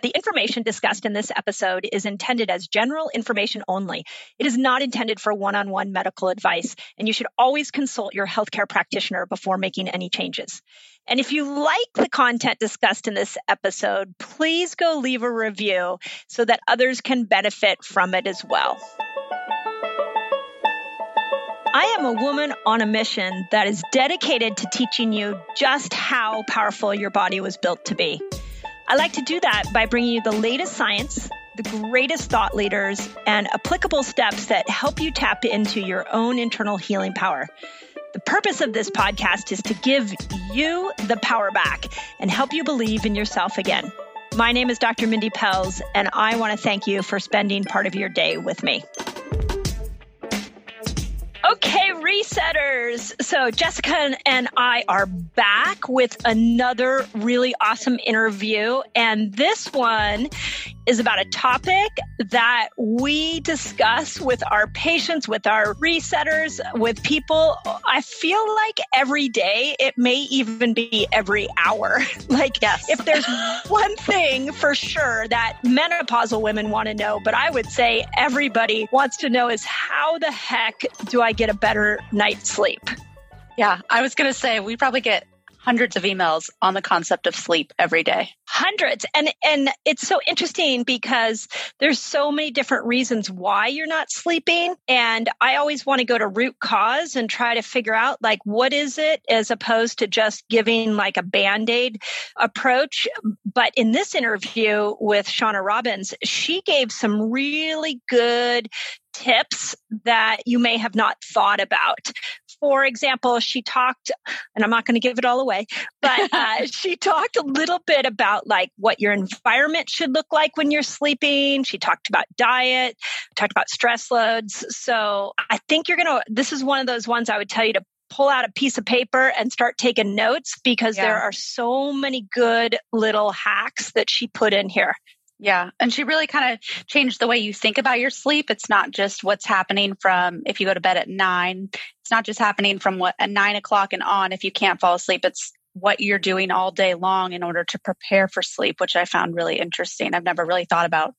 The information discussed in this episode is intended as general information only. It is not intended for one on one medical advice, and you should always consult your healthcare practitioner before making any changes. And if you like the content discussed in this episode, please go leave a review so that others can benefit from it as well. I am a woman on a mission that is dedicated to teaching you just how powerful your body was built to be. I like to do that by bringing you the latest science, the greatest thought leaders, and applicable steps that help you tap into your own internal healing power. The purpose of this podcast is to give you the power back and help you believe in yourself again. My name is Dr. Mindy Pelz, and I want to thank you for spending part of your day with me. Okay, resetters. So Jessica and I are back with another really awesome interview. And this one is about a topic that we discuss with our patients, with our resetters, with people. I feel like every day, it may even be every hour. like, yes. if there's one thing for sure that menopausal women want to know, but I would say everybody wants to know is how the heck do I get a better night's sleep? Yeah, I was going to say we probably get hundreds of emails on the concept of sleep every day. Hundreds. And and it's so interesting because there's so many different reasons why you're not sleeping. And i always want to go to root cause and try to figure out like what is it as opposed to just giving like a band-aid approach. But in this interview with shawna robins she gave some really good tips that you may have not thought about for example, she talked, and I'm not going to give it all away, but uh, she talked a little bit about like what your environment should look like when you're sleeping. She talked about diet, talked about stress loads. So I think you're going to, this is one of those ones I would tell you to pull out a piece of paper and start taking notes because yeah. there are so many good little hacks that she put in here. Yeah. And she really kind of changed the way you think about your sleep. It's not just what's happening from if you go to bed at nine, it's not just happening from what at nine o'clock and on if you can't fall asleep. It's what you're doing all day long in order to prepare for sleep, which I found really interesting. I've never really thought about,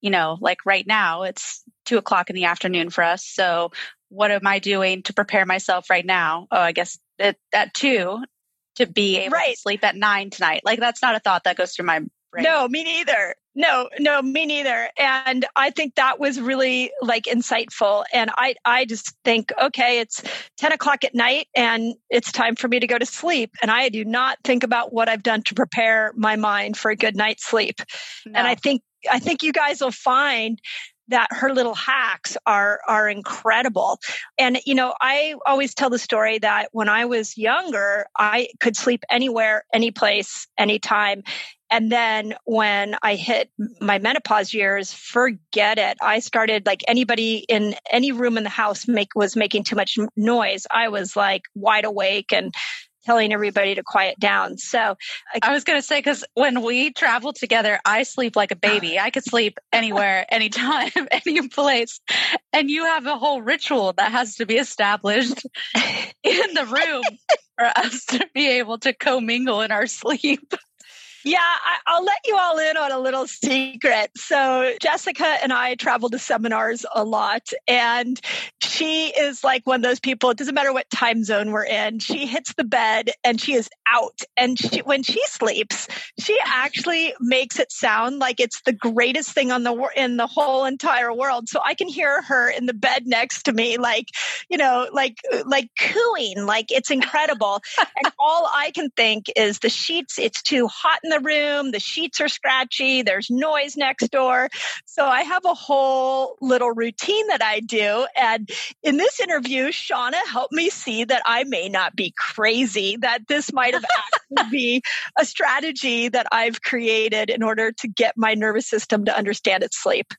you know, like right now it's two o'clock in the afternoon for us. So what am I doing to prepare myself right now? Oh, I guess at, at two to be able right. to sleep at nine tonight. Like that's not a thought that goes through my brain. No, me neither. No, no, me neither. And I think that was really like insightful. And I, I just think, okay, it's 10 o'clock at night and it's time for me to go to sleep. And I do not think about what I've done to prepare my mind for a good night's sleep. No. And I think, I think you guys will find that her little hacks are are incredible. And you know, I always tell the story that when I was younger, I could sleep anywhere, any place, anytime. And then when I hit my menopause years, forget it. I started like anybody in any room in the house make was making too much noise. I was like wide awake and telling everybody to quiet down. So I was going to say, because when we travel together, I sleep like a baby. I could sleep anywhere, anytime, any place. And you have a whole ritual that has to be established in the room for us to be able to commingle in our sleep. Yeah, I, will let you all in on a little secret. So, Jessica and I travel to seminars a lot, and she is like one of those people, it doesn't matter what time zone we're in, she hits the bed and she is out. And she, when she sleeps, she actually makes it sound like it's the greatest thing on the in the whole entire world. So I can hear her in the bed next to me, like, you know, like like cooing, like it's incredible. and all I can think is the sheets, it's too hot in the room, the sheets are scratchy, there's noise next door. So I have a whole little routine that I do. And in this interview, Shawna helped me see that I may not be crazy, that this might have actually be a strategy that I've created in order to get my nervous system to understand its sleep.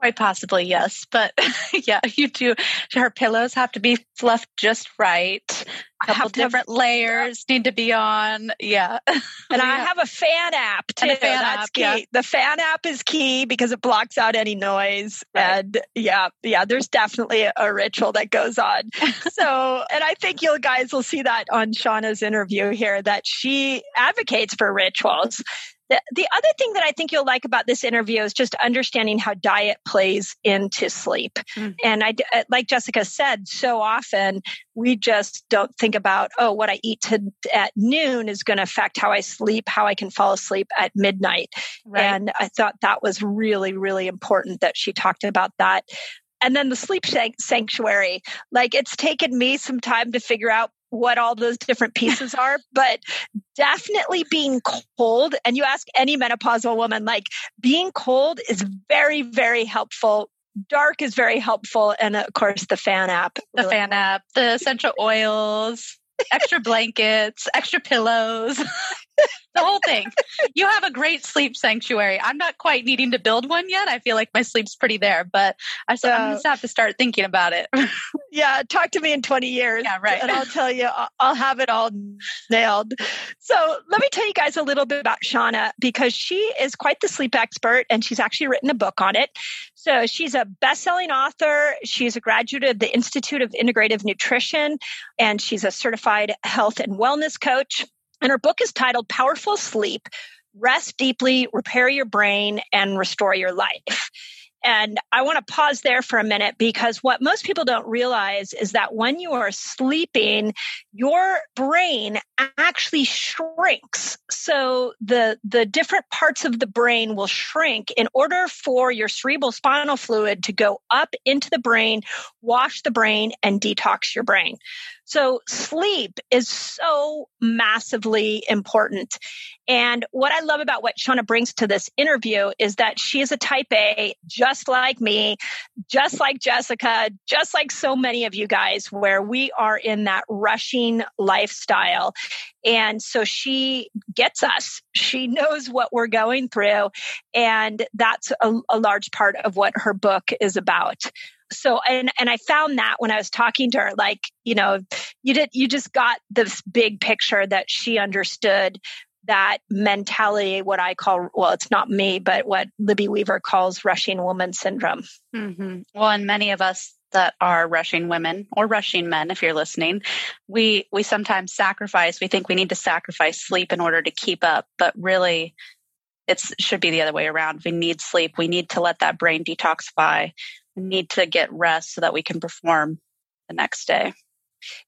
Quite possibly, yes. But yeah, you do. Her pillows have to be fluffed just right. A couple different have, layers yeah. need to be on. Yeah. And yeah. I have a fan app too. Fan That's app, key. Yeah. The fan app is key because it blocks out any noise. Right. And yeah, yeah, there's definitely a, a ritual that goes on. so, and I think you guys will see that on Shawna's interview here that she advocates for rituals The, the other thing that I think you'll like about this interview is just understanding how diet plays into sleep. Mm. And I, uh, like Jessica said, so often we just don't think about, oh, what I eat to, at noon is going to affect how I sleep, how I can fall asleep at midnight. Right. And I thought that was really, really important that she talked about that and then the sleep sanctuary like it's taken me some time to figure out what all those different pieces are, but definitely being cold. And you ask any menopausal woman, like being cold is very, very helpful. Dark is very helpful. And of course, the fan app. The fan app, the essential oils, extra blankets, extra pillows. the whole thing. You have a great sleep sanctuary. I'm not quite needing to build one yet. I feel like my sleep's pretty there, but I so I'm just have to start thinking about it. yeah, talk to me in 20 years. Yeah, right. And I'll tell you, I'll have it all nailed. So let me tell you guys a little bit about Shawna because she is quite the sleep expert and she's actually written a book on it. So she's a best-selling author. She's a graduate of the Institute of Integrative Nutrition and she's a certified health and wellness coach. And her book is titled Powerful Sleep Rest Deeply, Repair Your Brain, and Restore Your Life. And I want to pause there for a minute because what most people don't realize is that when you are sleeping, your brain actually shrinks. So the, the different parts of the brain will shrink in order for your cerebral spinal fluid to go up into the brain, wash the brain, and detox your brain. So sleep is so massively important. And what I love about what Shawna brings to this interview is that she is a type A, just like me, just like Jessica, just like so many of you guys, where we are in that rushing lifestyle. And so she gets us. She knows what we're going through. And that's a, a large part of what her book is about so and and I found that when I was talking to her, like you know, you did you just got this big picture that she understood that mentality, what I call well, it's not me, but what Libby Weaver calls rushing woman syndrome. Mm-hmm. Well, and many of us that are rushing women or rushing men if you're listening we we sometimes sacrifice we think we need to sacrifice sleep in order to keep up but really it should be the other way around we need sleep we need to let that brain detoxify we need to get rest so that we can perform the next day.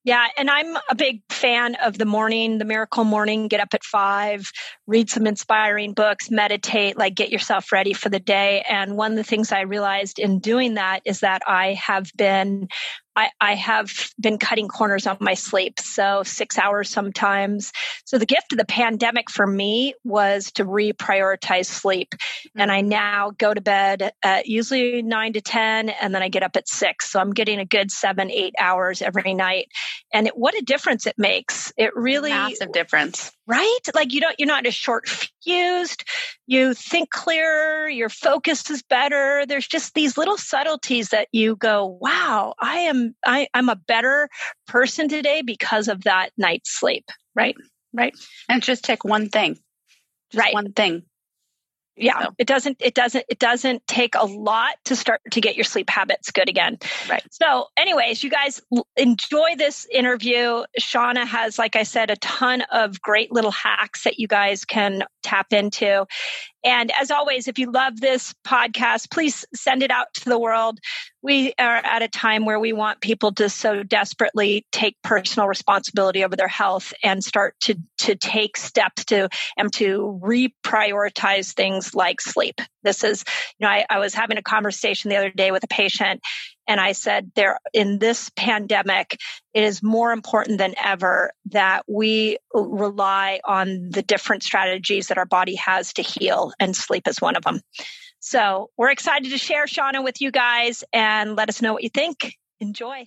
Yeah, and I'm a big fan of the morning, the miracle morning. Get up at five, read some inspiring books, meditate, like get yourself ready for the day. And one of the things I realized in doing that is that I have been I, I, have been cutting corners on my sleep. So six hours sometimes. So the gift of the pandemic for me was to reprioritize sleep. And I now go to bed at usually nine to 10, and then I get up at six. So I'm getting a good seven, eight hours every night. And it, what a difference it makes. It really massive difference right? Like you don't, you're not as short fused. You think clearer. Your focus is better. There's just these little subtleties that you go, wow, I am, I, I'm a better person today because of that night's sleep. Right. Right. And just take one thing. Just right. One thing yeah it doesn't it doesn't it doesn't take a lot to start to get your sleep habits good again. Right. So anyways you guys enjoy this interview. Shawna has like i said a ton of great little hacks that you guys can tap into and as always, if you love this podcast, please send it out to the world. We are at a time where we want people to so desperately take personal responsibility over their health and start to, to take steps to and to reprioritize things like sleep. This is, you know, I, I was having a conversation the other day with a patient and I said, there, in this pandemic, it is more important than ever that we rely on the different strategies that our body has to heal, and sleep is one of them. So we're excited to share Shawna with you guys and let us know what you think. Enjoy.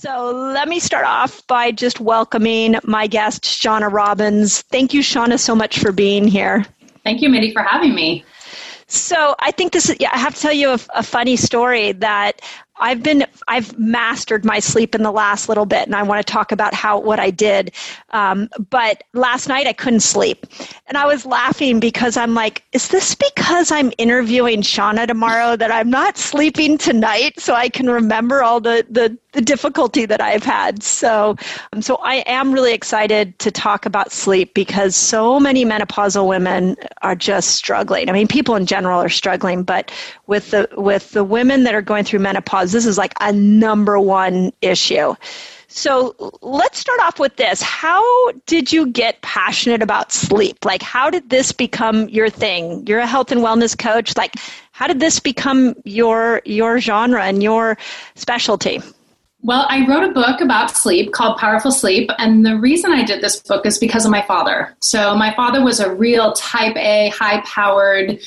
So let me start off by just welcoming my guest, Shawna Robins. Thank you, Shawna, so much for being here. Thank you, Mindy, for having me. So I think this is, yeah, I have to tell you a, a funny story that I've been I've mastered my sleep in the last little bit, and I want to talk about how what I did. Um, but last night I couldn't sleep, and I was laughing because I'm like, is this because I'm interviewing Shawna tomorrow that I'm not sleeping tonight so I can remember all the the, the difficulty that I've had? So, um, so I am really excited to talk about sleep because so many menopausal women are just struggling. I mean, people in general are struggling, but with the with the women that are going through menopause this is like a number one issue. So let's start off with this. How did you get passionate about sleep? Like, how did this become your thing? You're a health and wellness coach. Like, how did this become your your genre and your specialty? Well, I wrote a book about sleep called Powerful Sleep, and the reason I did this book is because of my father. So, my father was a real type A, high powered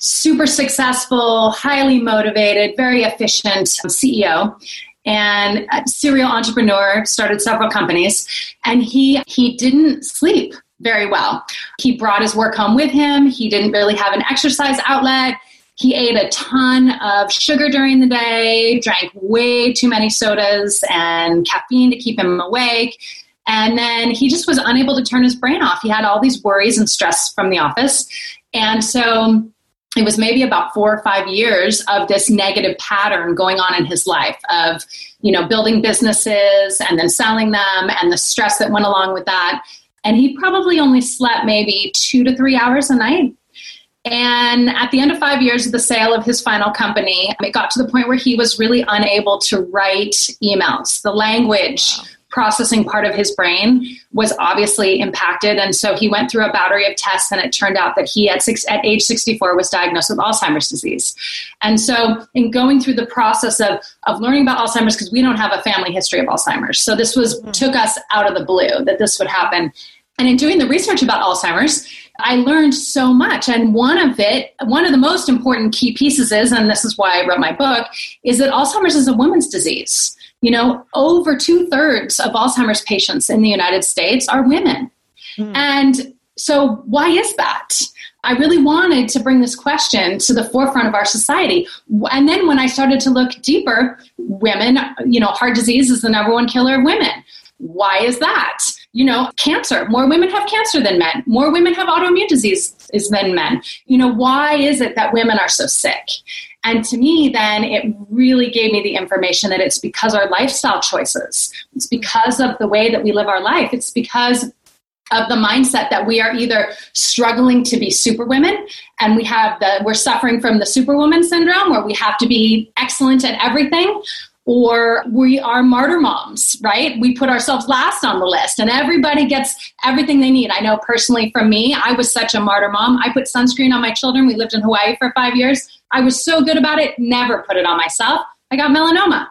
super successful, highly motivated, very efficient CEO and serial entrepreneur, started several companies, and he he didn't sleep very well. He brought his work home with him. He didn't really have an exercise outlet. He ate a ton of sugar during the day, drank way too many sodas and caffeine to keep him awake. And then he just was unable to turn his brain off. He had all these worries and stress from the office. And so it was maybe about four or five years of this negative pattern going on in his life of you know building businesses and then selling them and the stress that went along with that. And he probably only slept maybe two to three hours a night. And at the end of five years of the sale of his final company, it got to the point where he was really unable to write emails. The language wow processing part of his brain was obviously impacted and so he went through a battery of tests and it turned out that he at six at age 64 was diagnosed with alzheimer's disease and so in going through the process of of learning about alzheimer's because we don't have a family history of alzheimer's so this was mm-hmm. took us out of the blue that this would happen and in doing the research about alzheimer's I learned so much. And one of it, one of the most important key pieces is, and this is why I wrote my book, is that Alzheimer's is a woman's disease. You know, over two thirds of Alzheimer's patients in the United States are women. Mm. And so, why is that? I really wanted to bring this question to the forefront of our society. And then when I started to look deeper, women, you know, heart disease is the number one killer of women. Why is that? You know, cancer. More women have cancer than men. More women have autoimmune disease than men. You know, why is it that women are so sick? And to me, then it really gave me the information that it's because our lifestyle choices, it's because of the way that we live our life, it's because of the mindset that we are either struggling to be superwomen and we have the we're suffering from the superwoman syndrome where we have to be excellent at everything or we are martyr moms, right? We put ourselves last on the list and everybody gets everything they need. I know personally for me, I was such a martyr mom. I put sunscreen on my children. We lived in Hawaii for five years. I was so good about it, never put it on myself. I got melanoma,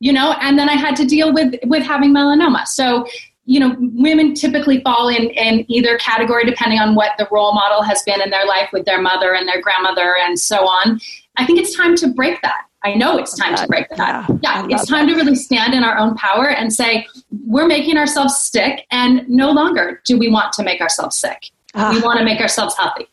you know, and then I had to deal with, with having melanoma. So, you know, women typically fall in, in either category depending on what the role model has been in their life with their mother and their grandmother and so on. I think it's time to break that I know it's time to break that. Yeah, yeah it's time that. to really stand in our own power and say, we're making ourselves sick, and no longer do we want to make ourselves sick. We ah. want to make ourselves healthy.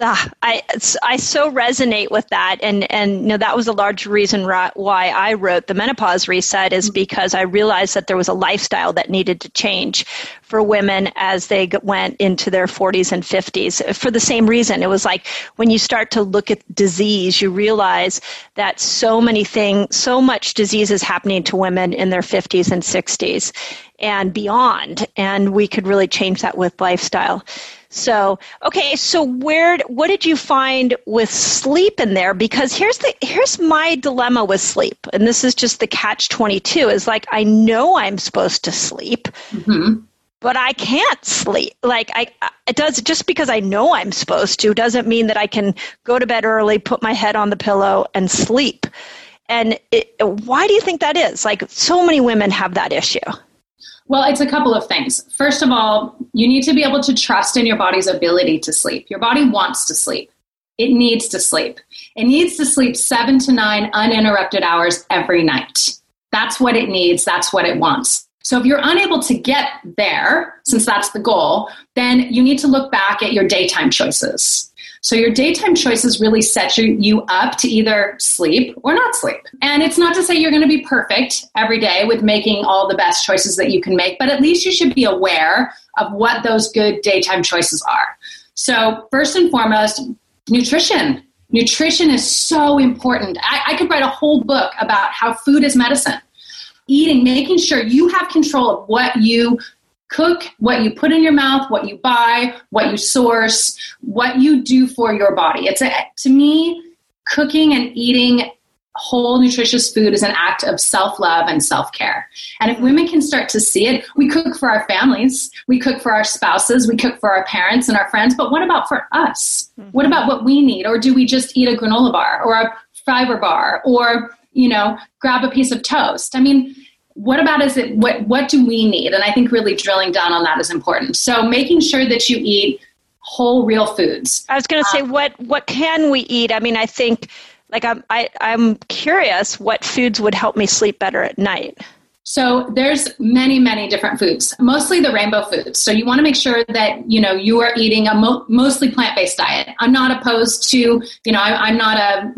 Ah, I I so resonate with that, and and you know that was a large reason why I wrote the menopause reset is mm-hmm. because I realized that there was a lifestyle that needed to change for women as they went into their 40s and 50s. For the same reason, it was like when you start to look at disease, you realize that so many things, so much disease is happening to women in their 50s and 60s and beyond, and we could really change that with lifestyle. So, okay, so where what did you find with sleep in there because here's the here's my dilemma with sleep. And this is just the catch 22 is like I know I'm supposed to sleep. Mm-hmm. But I can't sleep. Like I, it does just because I know I'm supposed to doesn't mean that I can go to bed early, put my head on the pillow, and sleep. And it, why do you think that is? Like so many women have that issue. Well, it's a couple of things. First of all, you need to be able to trust in your body's ability to sleep. Your body wants to sleep. It needs to sleep. It needs to sleep seven to nine uninterrupted hours every night. That's what it needs. That's what it wants. So if you're unable to get there, since that's the goal, then you need to look back at your daytime choices. So your daytime choices really set you, you up to either sleep or not sleep. And it's not to say you're going to be perfect every day with making all the best choices that you can make, but at least you should be aware of what those good daytime choices are. So, first and foremost, nutrition. Nutrition is so important. I, I could write a whole book about how food is medicine eating, making sure you have control of what you cook, what you put in your mouth, what you buy, what you source, what you do for your body. It's a, to me, cooking and eating whole nutritious food is an act of self-love and self-care. And if women can start to see it, we cook for our families, we cook for our spouses, we cook for our parents and our friends, but what about for us? Mm-hmm. What about what we need? Or do we just eat a granola bar or a fiber bar or, you know, grab a piece of toast? I mean, what about is it what what do we need? And i think really drilling down on that is important. So making sure that you eat whole real foods. I was going to say um, what what can we eat? I mean i think like i'm I, i'm curious what foods would help me sleep better at night. So there's many many different foods mostly the rainbow foods. So you want to make sure that you know you are eating a mo- mostly plant-based diet. I'm not opposed to you know I, i'm not a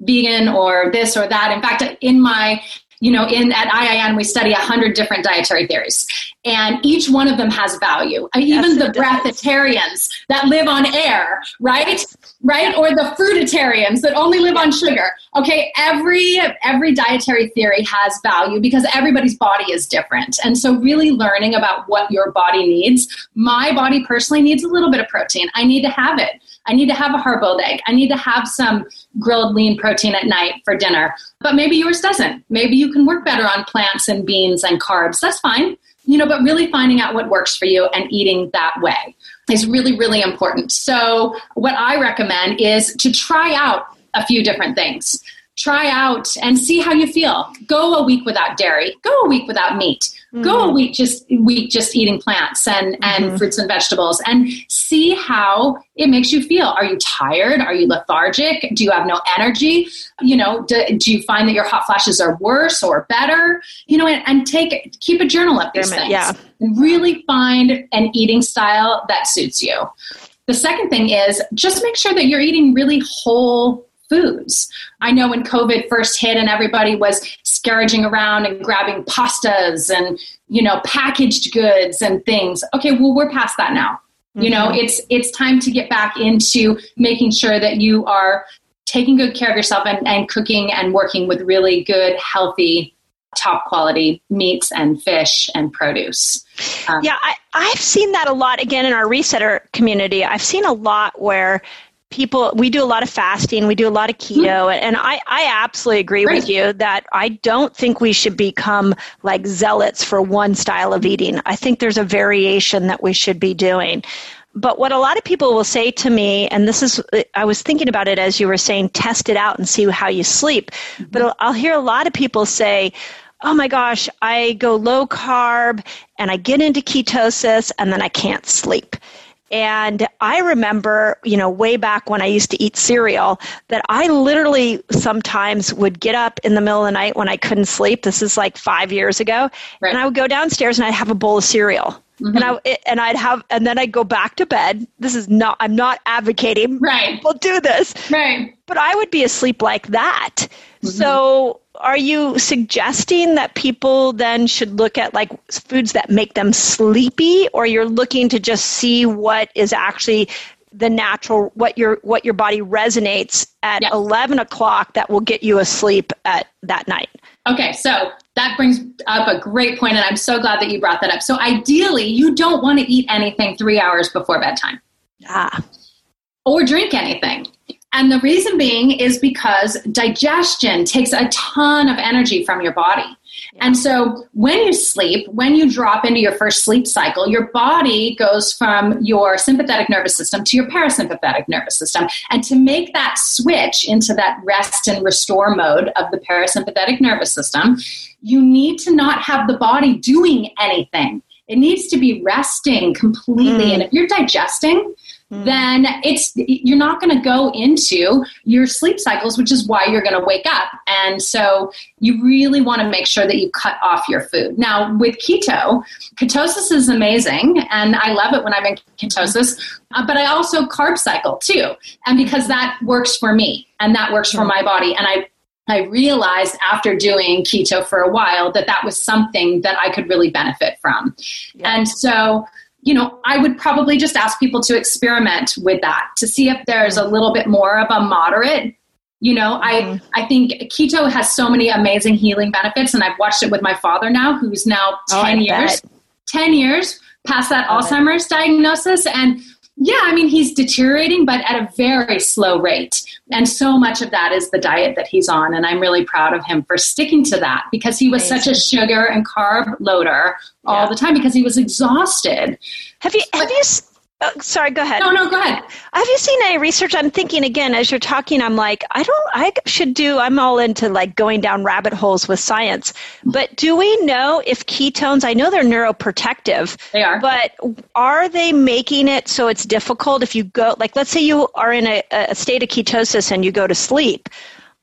vegan or this or that. In fact in my you know, in at IIN we study a hundred different dietary theories, and each one of them has value. Yes, Even the breatharians that live on air, right, right, or the fruitarians that only live on sugar. Okay, every every dietary theory has value because everybody's body is different, and so really learning about what your body needs. My body personally needs a little bit of protein. I need to have it. I need to have a hard boiled egg. I need to have some grilled lean protein at night for dinner. But maybe yours doesn't. Maybe you can work better on plants and beans and carbs. That's fine. You know, but really finding out what works for you and eating that way is really, really important. So, what I recommend is to try out a few different things. Try out and see how you feel. Go a week without dairy, go a week without meat Mm-hmm. Go a mm-hmm. week just week just eating plants and and mm-hmm. fruits and vegetables and see how it makes you feel. Are you tired? Are you lethargic? Do you have no energy? You know, do, do you find that your hot flashes are worse or better? You know, and, and take keep a journal of these things. Yeah. And really find an eating style that suits you. The second thing is just make sure that you're eating really whole foods. I know when COVID first hit and everybody was scrounging around and grabbing pastas and, you know, packaged goods and things. Okay, well, we're past that now. Mm-hmm. You know, mm-hmm. it's it's time to get back into making sure that you are taking good care of yourself and, and cooking and working with really good, healthy top quality meats and fish and produce. Um, yeah, I, I've seen that a lot again in our resetter community. I've seen a lot where people we do a lot of fasting we do a lot of keto mm-hmm. and i i absolutely agree with you that i don't think we should become like zealots for one style of eating. I think there's a variation that we should be doing. But what a lot of people will say to me and this is i was thinking about it as you were saying test it out and see how you sleep. Mm-hmm. but i'll hear a lot of people say oh my gosh i go low carb and i get into ketosis and then i can't sleep and I remember, you know, way back when I used to eat cereal, that I literally sometimes would get up in the middle of the night when I couldn't sleep. This is like five years ago. Right. And I would go downstairs and I'd have a bowl of cereal. Mm-hmm. And I and I'd have and then I'd go back to bed. This is not I'm not advocating right. people do this. Right. But I would be asleep like that. Mm-hmm. So are you suggesting that people then should look at like foods that make them sleepy? Or you're looking to just see what is actually the natural what your what your body resonates at yes. 11 o'clock that will get you asleep at that night? Okay so that brings up a great point and i'm so glad that you brought that up. So ideally you don't want to eat anything three hours before bedtime. Ah. or drink anything and the reason being is because digestion takes a ton of energy from your body. And so when you sleep, when you drop into your first sleep cycle, your body goes from your sympathetic nervous system to your parasympathetic nervous system. And to make that switch into that rest and restore mode of the parasympathetic nervous system, you need to not have the body doing anything. It needs to be resting completely. Mm. And if you're digesting, mm. then it's you're not going to go into your sleep cycles, which is why you're going to wake up. And so you really want to make sure that you cut off your food. Now, with keto, ketosis is amazing, and I love it when I'm in ketosis. Uh, but I also carb cycle too, and because that works for me and that works for mm. my body, and I I realized after doing keto for a while that that was something that I could really benefit from. Yeah. And so you know, I would probably just ask people to experiment with that to see if there's a little bit more of a moderate. You know, mm-hmm. I I think keto has so many amazing healing benefits, and I've watched it with my father now, who's now oh, ten years, bet. ten years past that Alzheimer's diagnosis, and yeah, I mean, he's deteriorating, but at a very slow rate. And so much of that is the diet that he's on. And I'm really proud of him for sticking to that because he was Amazing. such a sugar and carb loader all yeah. the time because he was exhausted. Have you, have you, Oh, sorry, go ahead. No, no, go ahead. Have you seen any research? I'm thinking again as you're talking. I'm like, I don't. I should do. I'm all into like going down rabbit holes with science. But do we know if ketones? I know they're neuroprotective. They are. But are they making it so it's difficult if you go? Like, let's say you are in a, a state of ketosis and you go to sleep.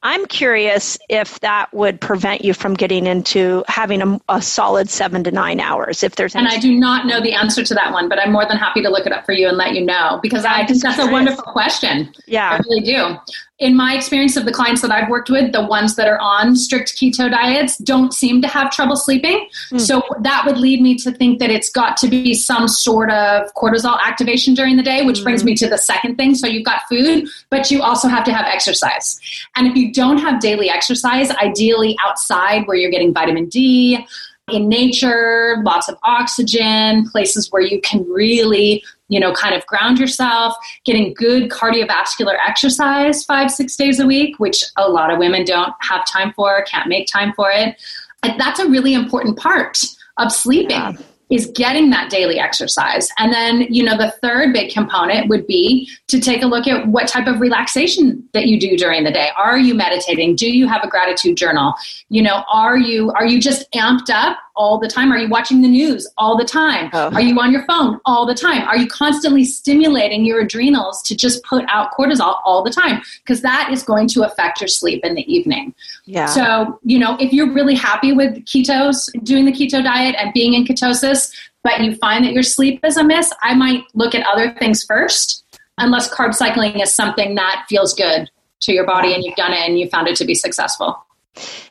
I'm curious if that would prevent you from getting into having a, a solid seven to nine hours. If there's, and I do not know the answer to that one, but I'm more than happy to look it up for you and let you know because I think that's a wonderful question. Yeah, I really do in my experience of the clients that I've worked with, the ones that are on strict keto diets don't seem to have trouble sleeping. Mm. So that would lead me to think that it's got to be some sort of cortisol activation during the day, which mm. brings me to the second thing. So you've got food, but you also have to have exercise. And if you don't have daily exercise, ideally outside where you're getting vitamin D, in nature, lots of oxygen, places where you can really you know, kind of ground yourself, getting good cardiovascular exercise five, six days a week, which a lot of women don't have time for, can't make time for it. And that's a really important part of sleeping. Yeah is getting that daily exercise. And then, you know, the third big component would be to take a look at what type of relaxation that you do during the day. Are you meditating? Do you have a gratitude journal? You know, are you are you just amped up all the time? Are you watching the news all the time? Oh. Are you on your phone all the time? Are you constantly stimulating your adrenals to just put out cortisol all the time? Because that is going to affect your sleep in the evening. Yeah. So, you know, if you're really happy with ketos, doing the keto diet and being in ketosis, but you find that your sleep is amiss, I might look at other things first, unless carb cycling is something that feels good to your body and you've done it and you found it to be successful.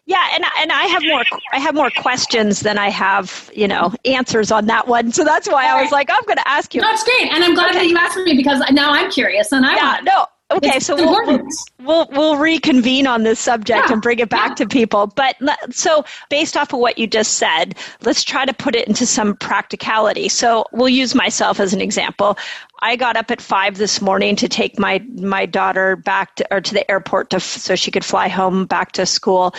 Yeah, and and I have more I have more questions than I have you know answers on that one. So that's why I was like, I'm going to ask you. No, it's great, and I'm glad okay. that you asked me because now I'm curious and I yeah, want. No, okay, so we'll, we'll, we'll reconvene on this subject yeah. and bring it back yeah. to people. But so based off of what you just said, let's try to put it into some practicality. So we'll use myself as an example. I got up at five this morning to take my my daughter back to, or to the airport to so she could fly home back to school,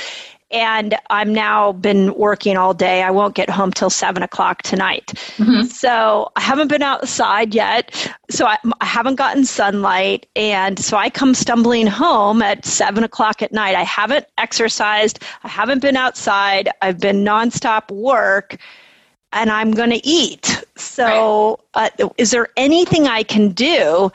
and I'm now been working all day. I won't get home till seven o'clock tonight. Mm-hmm. So I haven't been outside yet. So I, I, haven't gotten sunlight. And so I come stumbling home at seven o'clock at night. I haven't exercised. I haven't been outside. I've been nonstop work and I'm going to eat. So uh, is there anything I can do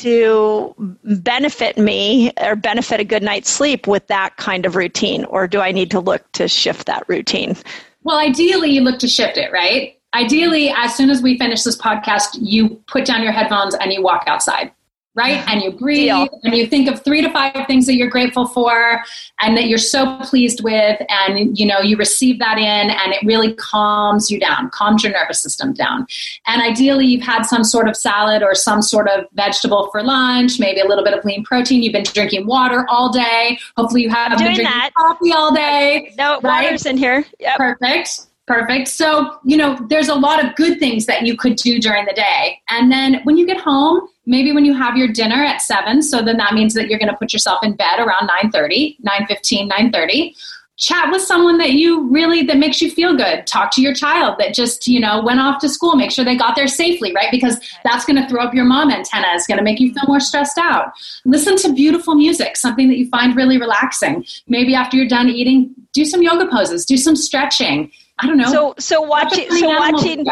to benefit me or benefit a good night's sleep with that kind of routine? Or do I need to look to shift that routine? Well, ideally, you look to shift it, right? Ideally, as soon as we finish this podcast, you put down your headphones and you walk outside right? And you breathe Deal. and you think of three to five things that you're grateful for and that you're so pleased with and you know you receive that in and it really calms you down, calms your nervous system down. And ideally you've had some sort of salad or some sort of vegetable for lunch, maybe a little bit of lean protein, you've been drinking water all day. Hopefully you have been drinking that. coffee all day. No, right? water's in here. Yep. Perfect. Perfect. So, you know, there's a lot of good things that you could do during the day. And then when you get home, maybe when you have your dinner at 7, so then that means that you're going to put yourself in bed around 9:30, 9:15, 9:30. Chat with someone that you really that makes you feel good. Talk to your child that just, you know, went off to school. Make sure they got there safely, right? Because that's going to throw up your mom antenna. It's going to make you feel more stressed out. Listen to beautiful music, something that you find really relaxing. Maybe after you're done eating, do some yoga poses, do some stretching I don't know. So so watching so watching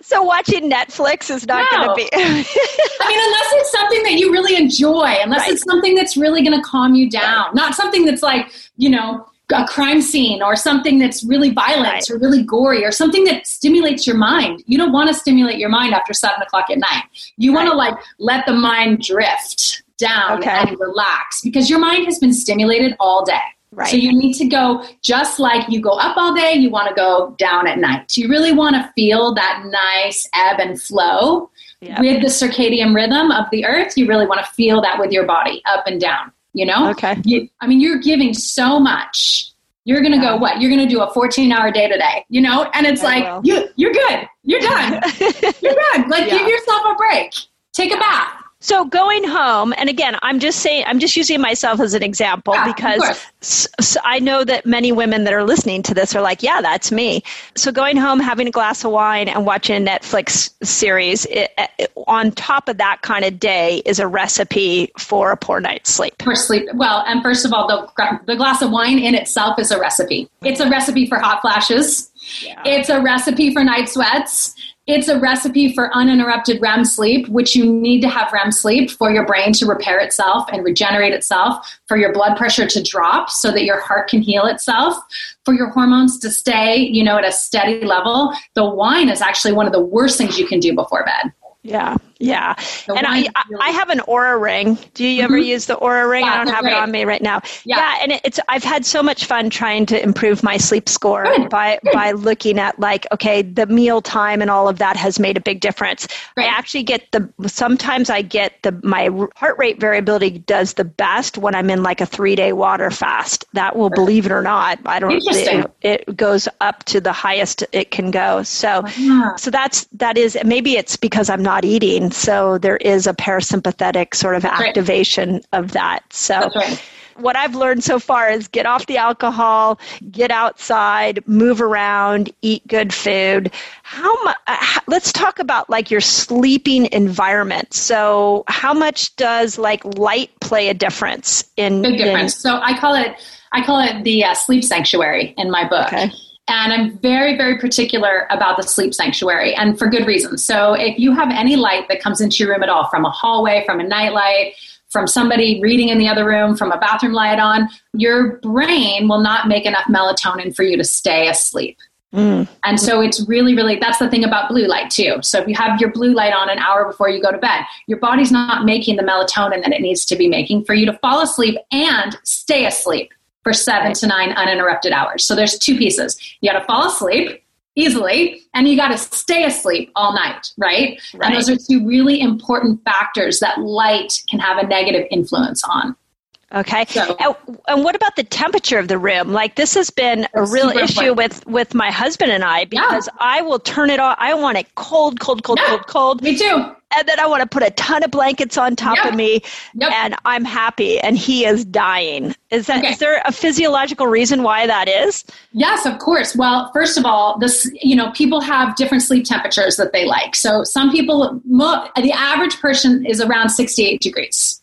so watching Netflix is not no. going to be. I mean, unless it's something that you really enjoy, unless right. it's something that's really going to calm you down, right. not something that's like you know a crime scene or something that's really violent right. or really gory or something that stimulates your mind. You don't want to stimulate your mind after seven o'clock at night. You want to like let the mind drift down okay. and relax because your mind has been stimulated all day. Right. So you need to go just like you go up all day, you want to go down at night. You really want to feel that nice ebb and flow yep. with the circadian rhythm of the earth. You really want to feel that with your body up and down, you know? Okay. You, I mean, you're giving so much. You're going to yeah. go what? You're going to do a 14 hour day today, you know? And it's I like, will. you, you're good. You're done. you're good. Like yeah. give yourself a break. Take a bath so going home, and again, I'm just saying, I'm just using myself as an example yeah, because I know that many women that are listening to this are like, yeah, that's me. So going home, having a glass of wine, and watching a Netflix series it, it, on top of that kind of day is a recipe for a poor night's sleep. For sleep. Well, and first of all, the, the glass of wine in itself is a recipe. It's a recipe for hot flashes. Yeah. It's a recipe for night sweats. It's a recipe for uninterrupted REM sleep, which you need to have REM sleep for your brain to repair itself and regenerate itself, for your blood pressure to drop so that your heart can heal itself, for your hormones to stay, you know, at a steady level. The wine is actually one of the worst things you can do before bed. Yeah, yeah. The and I, I have an Oura ring. Do you mm-hmm. ever use the Oura ring? Yeah, I don't have it on me right now. Yeah, yeah and it's I've had so much fun trying to improve my sleep score Good. by Good. by looking at like okay, the meal time and all of that has made a big difference. Right. I actually get the sometimes I get the my heart rate variability does the best when I'm in like a 3-day water fast. That will believe it or not, I don't it, it goes up to the highest it can go. So so that's that is maybe it's because I'm not not So there is a parasympathetic sort of activation right. of that. So what I've learned so far is get off the alcohol, get outside, move around, eat good food. How much? Uh, let's talk about like your sleeping environment. So how much does like light play a difference in? Big difference. In, so I call it I call it the uh, sleep sanctuary in my book. Okay. And I'm very, very particular about the sleep sanctuary and for good reason. So if you have any light that comes into your room at all, from a hallway, from a nightlight, from somebody reading in the other room, from a bathroom light on, your brain will not make enough melatonin for you to stay asleep. Mm. And so it's really, really, that's the thing about blue light too. So if you have your blue light on an hour before you go to bed, your body's not making the melatonin that it needs to be making for you to fall asleep and stay asleep for seven to nine uninterrupted hours. So there's two pieces. You got to fall asleep easily and you got to stay asleep all night, right? right? And those are two really important factors that light can have a negative influence on. Okay. So, and, what about the temperature of the room? Like this has been a real issue important. with with my husband and I because yeah. I will turn it off. I want it cold, cold, cold, yeah. cold, cold. Me too. And then I want to put a ton of blankets on top of me, yep. and I'm happy. And he is dying. Is that okay. is there a physiological reason why that is? Yes, of course. Well, first of all, this you know people have different sleep temperatures that they like. So some people, the average person is around 68 degrees.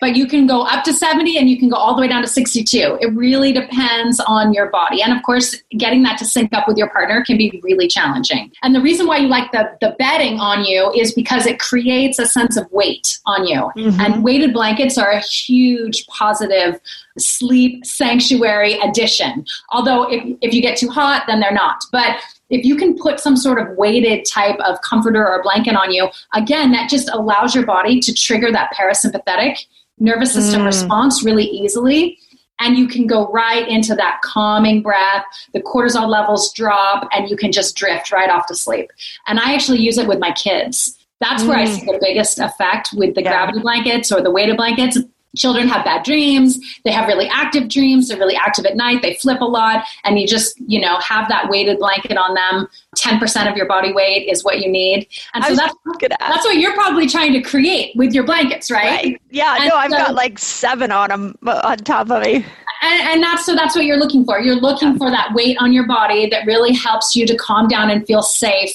But you can go up to 70 and you can go all the way down to 62. It really depends on your body. And of course, getting that to sync up with your partner can be really challenging. And the reason why you like the, the bedding on you is because it creates a sense of weight on you. Mm-hmm. And weighted blankets are a huge positive sleep sanctuary addition. Although if, if you get too hot, then they're not. But if you can put some sort of weighted type of comforter or blanket on you, again, that just allows your body to trigger that parasympathetic nervous system mm. response really easily. And you can go right into that calming breath. The cortisol levels drop, and you can just drift right off to sleep. And I actually use it with my kids. That's mm. where I mm. see the biggest effect with the yeah. gravity blankets or the weighted blankets children have bad dreams. They have really active dreams. They're really active at night. They flip a lot. And you just you know have that weighted blanket on them. 10% of your body weight is what you need. And so that's that's what you're probably trying to create with your blankets right, right. yeah and no i've so, got like seven on them uh, on top of me. And, and that's so that's what you're looking for. You're looking for that weight on your body that really helps you to calm down and feel safe.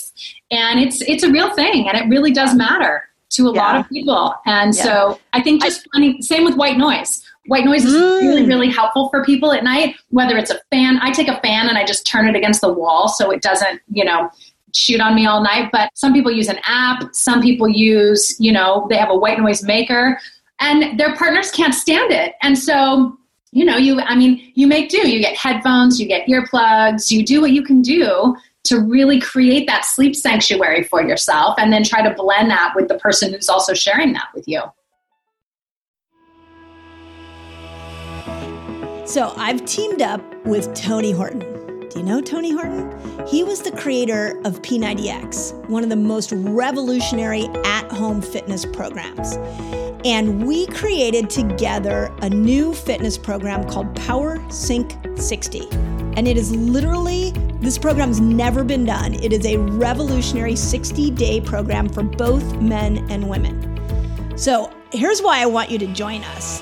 And it's it's a real thing and it really does matter to a yeah. lot of people. And yeah. so I think just I, same with white noise. White noise is mm. really, really helpful for people at night, whether it's a fan. I take a fan and I just turn it against the wall so it doesn't, you know, shoot on me all night. But some people use an app. Some people use, you know, they have a white noise maker and their partners can't stand it. And so, you know, you, I mean, you make do. You get headphones, you get earplugs, you do what you can do to really create that sleep sanctuary for yourself and then try to blend that with the person who's also sharing that with you. So I've teamed up with Tony Horton. Do you know Tony Horton? He was the creator of P90X, one of the most revolutionary at home fitness programs. And we created together a new fitness program called Power Sync 60. And it is literally, this program's never been done. It is a revolutionary 60 day program for both men and women. So here's why I want you to join us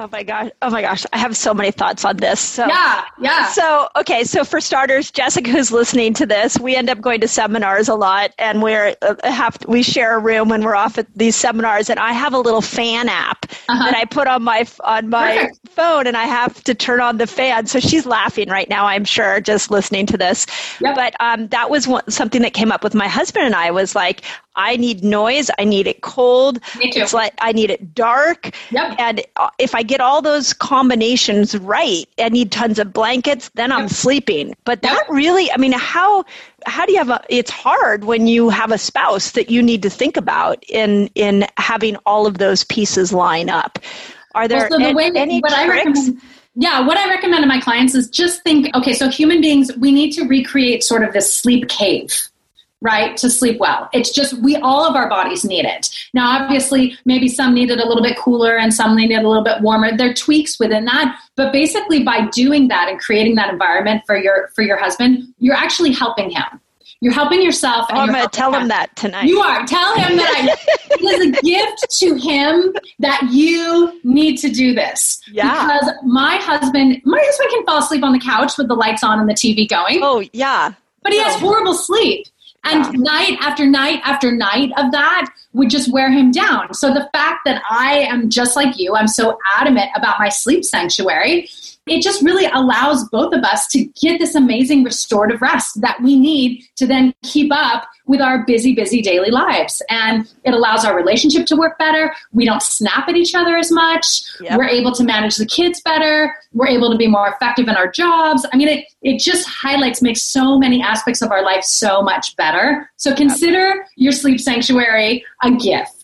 Oh my gosh. Oh my gosh. I have so many thoughts on this. So Yeah, yeah. So, okay, so for starters, Jessica who's listening to this, we end up going to seminars a lot and we're uh, have we share a room when we're off at these seminars and I have a little fan app uh-huh. that I put on my on my Perfect. phone and I have to turn on the fan. So she's laughing right now, I'm sure, just listening to this. Yep. But um, that was one, something that came up with my husband and I was like, I need noise. I need it cold. Me too. It's like I need it dark. Yep. And uh, if I get all those combinations right, I need tons of blankets. Then I'm yep. sleeping. But that yep. really, I mean, how how do you have a? It's hard when you have a spouse that you need to think about in in having all of those pieces line up. Are there well, so the way, any tricks? Yeah, what I recommend to my clients is just think okay, so human beings, we need to recreate sort of this sleep cave right to sleep well it's just we all of our bodies need it now obviously maybe some need it a little bit cooler and some need it a little bit warmer there are tweaks within that but basically by doing that and creating that environment for your for your husband you're actually helping him you're helping yourself. Oh, I'm going to tell him that tonight. You are. Tell him that I, it is a gift to him that you need to do this. Yeah. Because my husband, my husband can fall asleep on the couch with the lights on and the TV going. Oh, yeah. But he has horrible sleep. And yeah. night after night after night of that would just wear him down. So the fact that I am just like you, I'm so adamant about my sleep sanctuary it just really allows both of us to get this amazing restorative rest that we need to then keep up with our busy, busy daily lives. And it allows our relationship to work better. We don't snap at each other as much. Yep. We're able to manage the kids better. We're able to be more effective in our jobs. I mean, it, it just highlights, makes so many aspects of our life so much better. So consider your sleep sanctuary a gift.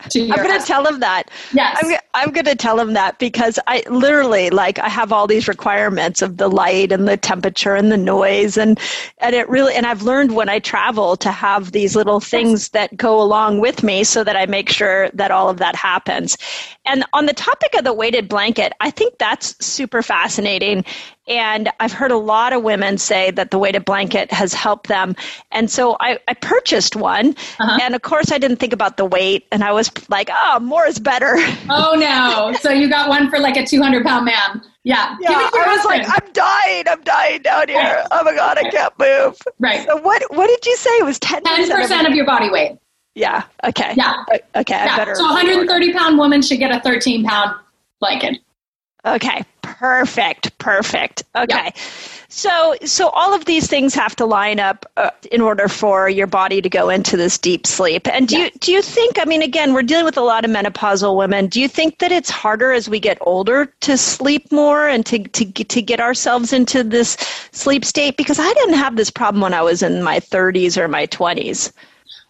I'm going to tell him that. Yes. I'm, I'm going to tell him that because I literally, like, I have all these requirements of the light and the temperature and the noise. And, and it really, and I've learned when I travel to have these little things that go along with me so that I make sure that all of that happens. And on the topic of the weighted blanket, I think that's super fascinating. And I've heard a lot of women say that the weighted blanket has helped them. And so I, I purchased one. Uh-huh. And of course, I didn't think about the weight. And I was like, oh, more is better. Oh, no. so you got one for like a 200 pound man. Yeah. Yeah. I was like, "I'm dying. I'm dying down here. Right. Oh my God, I can't move. Right. So what, what did you say? It was 10%, 10% of, of your body weight. Yeah. Okay. Yeah. Okay. Yeah. better. So 130 pound woman should get a 13 pound blanket. Okay. Perfect. Perfect. Okay. So, so all of these things have to line up uh, in order for your body to go into this deep sleep. And do you do you think? I mean, again, we're dealing with a lot of menopausal women. Do you think that it's harder as we get older to sleep more and to to to get ourselves into this sleep state? Because I didn't have this problem when I was in my 30s or my 20s.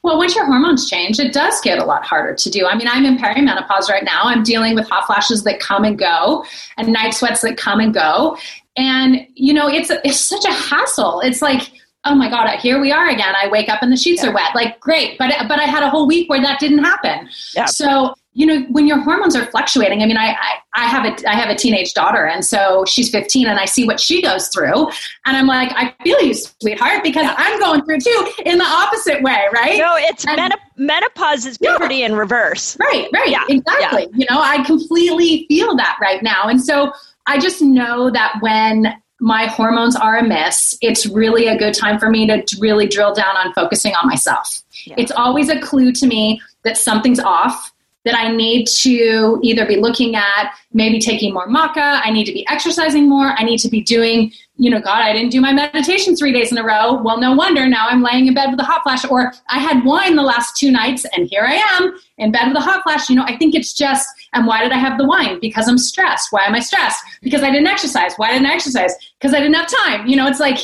Well, once your hormones change, it does get a lot harder to do. I mean, I'm in perimenopause right now. I'm dealing with hot flashes that come and go and night sweats that come and go. And, you know, it's, it's such a hassle. It's like, oh my God, here we are again. I wake up and the sheets yeah. are wet. Like, great. But, but I had a whole week where that didn't happen. Yeah. So you know when your hormones are fluctuating i mean I, I, I have a i have a teenage daughter and so she's 15 and i see what she goes through and i'm like i feel you sweetheart because i'm going through too in the opposite way right no it's and, menopause is puberty yeah. in reverse right right yeah. exactly yeah. you know i completely feel that right now and so i just know that when my hormones are amiss, it's really a good time for me to really drill down on focusing on myself. Yeah. It's always a clue to me that something's off that I need to either be looking at maybe taking more maca, I need to be exercising more, I need to be doing, you know, God, I didn't do my meditation three days in a row. Well, no wonder now I'm laying in bed with a hot flash, or I had wine the last two nights and here I am in bed with a hot flash. You know, I think it's just, and why did I have the wine? Because I'm stressed. Why am I stressed? Because I didn't exercise. Why didn't I exercise? Because I didn't have time. You know, it's like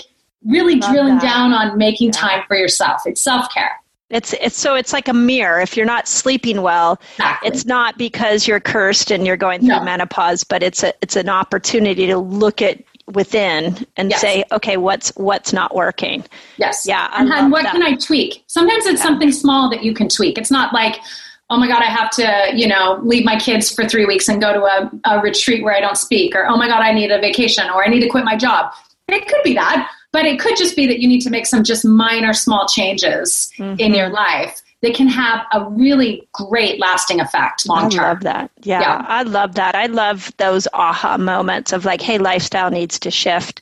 really Love drilling that. down on making yeah. time for yourself. It's self care. It's it's so it's like a mirror. If you're not sleeping well, exactly. it's not because you're cursed and you're going through no. menopause, but it's a it's an opportunity to look at within and yes. say, okay, what's what's not working? Yes. Yeah. I and what that. can I tweak? Sometimes it's yeah. something small that you can tweak. It's not like, oh my God, I have to, you know, leave my kids for three weeks and go to a, a retreat where I don't speak, or oh my God, I need a vacation, or I need to quit my job. It could be that. But it could just be that you need to make some just minor small changes mm-hmm. in your life that can have a really great lasting effect long term. I love that. Yeah, yeah, I love that. I love those aha moments of like, hey, lifestyle needs to shift.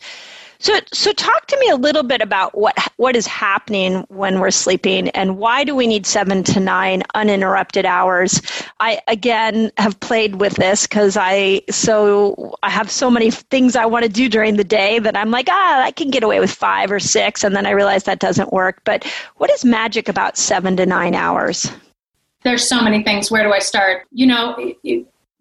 So, so talk to me a little bit about what what is happening when we're sleeping, and why do we need seven to nine uninterrupted hours? I again have played with this because I so I have so many things I want to do during the day that I'm like, ah, I can get away with five or six, and then I realize that doesn't work. But what is magic about seven to nine hours? There's so many things. Where do I start? You know,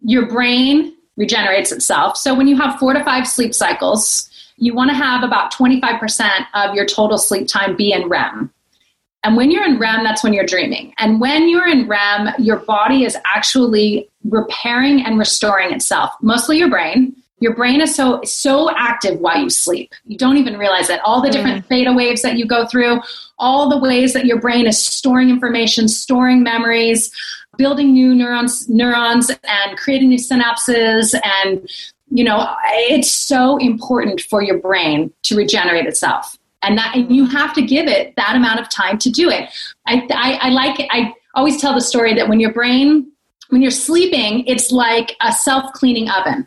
your brain regenerates itself. So when you have four to five sleep cycles you want to have about 25% of your total sleep time be in REM. And when you're in REM, that's when you're dreaming. And when you're in REM, your body is actually repairing and restoring itself, mostly your brain, Your brain is so so active while you sleep. You don't even realize it. All the different mm. theta waves that you go through, all the ways that your brain is storing information, storing memories, building new neurons neurons and creating new synapses and you know, it's so important for your brain to regenerate itself. And that and you have to give it that amount of time to do it. I, I, I like it. I always tell the story that when your brain when you're sleeping, it's like a self cleaning oven.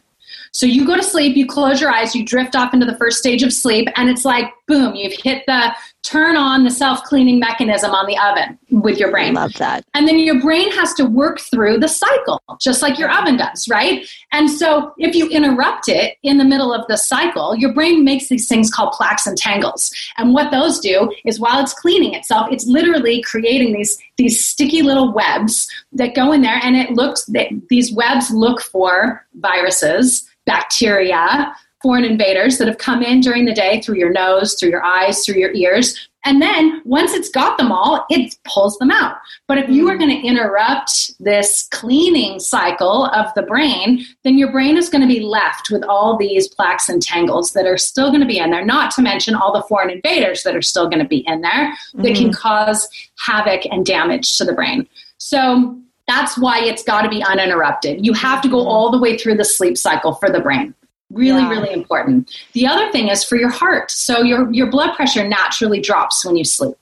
So you go to sleep, you close your eyes, you drift off into the first stage of sleep, and it's like, boom, you've hit the turn on the self cleaning mechanism on the oven with your brain. I love that. And then your brain has to work through the cycle, just like your oven does, right? And so if you interrupt it in the middle of the cycle, your brain makes these things called plaques and tangles. And what those do is while it's cleaning itself, it's literally creating these, these sticky little webs that go in there, and it looks, that these webs look for viruses bacteria, foreign invaders that have come in during the day through your nose, through your eyes, through your ears. And then once it's got them all, it pulls them out. But if you are going to interrupt this cleaning cycle of the brain, then your brain is going to be left with all these plaques and tangles that are still going to be in there, not to mention all the foreign invaders that are still going to be in there that mm-hmm. can cause havoc and damage to the brain. So that's why it's got to be uninterrupted. You have to go mm-hmm. all the way through the sleep cycle for the brain. Really, yeah. really important. The other thing is for your heart. So your, your blood pressure naturally drops when you sleep.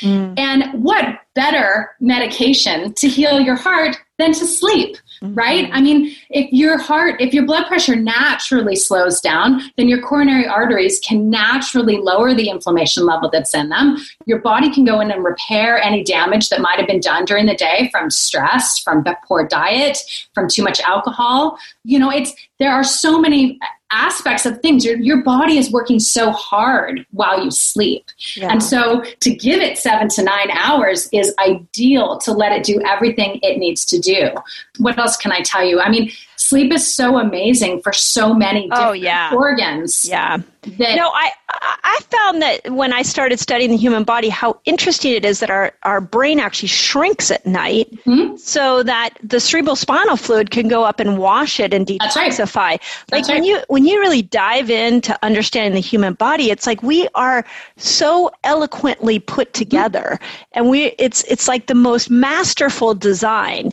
Mm. And what better medication to heal your heart than to sleep? mm-hmm. right? I mean, if your heart, if your blood pressure naturally slows down, then your coronary arteries can naturally lower the inflammation level that's in them. Your body can go in and repair any damage that might have been done during the day from stress, from poor diet, from too much alcohol. You know, it's there are so many aspects of things. Your, your body is working so hard while you sleep. Yeah. And so to give it seven to nine hours is ideal to let it do everything it needs to do. What else can I tell you? I mean, sleep is so amazing for so many oh, different oh, yeah. organs. Yeah. That, no, I I found that when I started studying the human body, how interesting it is that our, our brain actually shrinks at night mm-hmm. so that the cerebral spinal fluid can go up and wash it and detoxify. Right. Like when you when you really dive into understanding the human body, it's like we are so eloquently put mm-hmm. together mm-hmm. and we it's it's like the most masterful design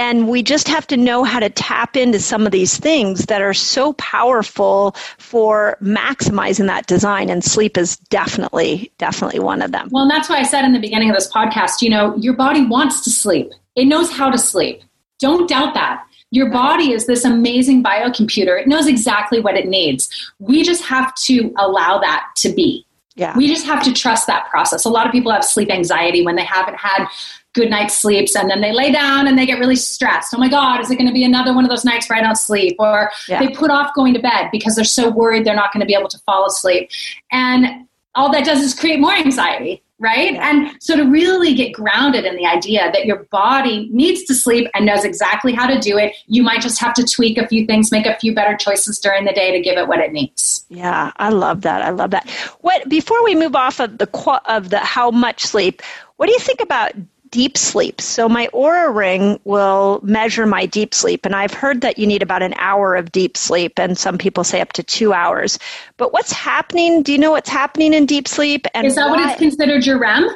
and we just have to know how to tap into some of these things that are so powerful for maximizing that design. And sleep is definitely, definitely one of them. Well, and that's why I said in the beginning of this podcast, you know, your body wants to sleep, it knows how to sleep. Don't doubt that. Your body is this amazing biocomputer. It knows exactly what it needs. We just have to allow that to be. Yeah. We just have to trust that process. A lot of people have sleep anxiety when they haven't had good night's sleeps and then they lay down and they get really stressed. Oh my God, is it going to be another one of those nights where I don't sleep? Or yeah. they put off going to bed because they're so worried they're not going to be able to fall asleep. And all that does is create more anxiety, right? Yeah. And so to really get grounded in the idea that your body needs to sleep and knows exactly how to do it, you might just have to tweak a few things, make a few better choices during the day to give it what it needs. Yeah, I love that. I love that. What before we move off of the of the how much sleep, what do you think about deep sleep. So my Oura ring will measure my deep sleep, and I've heard that you need about an hour of deep sleep, and some people say up to two hours. But what's happening? Do you know what's happening in deep sleep? And is that why? what is considered your REM?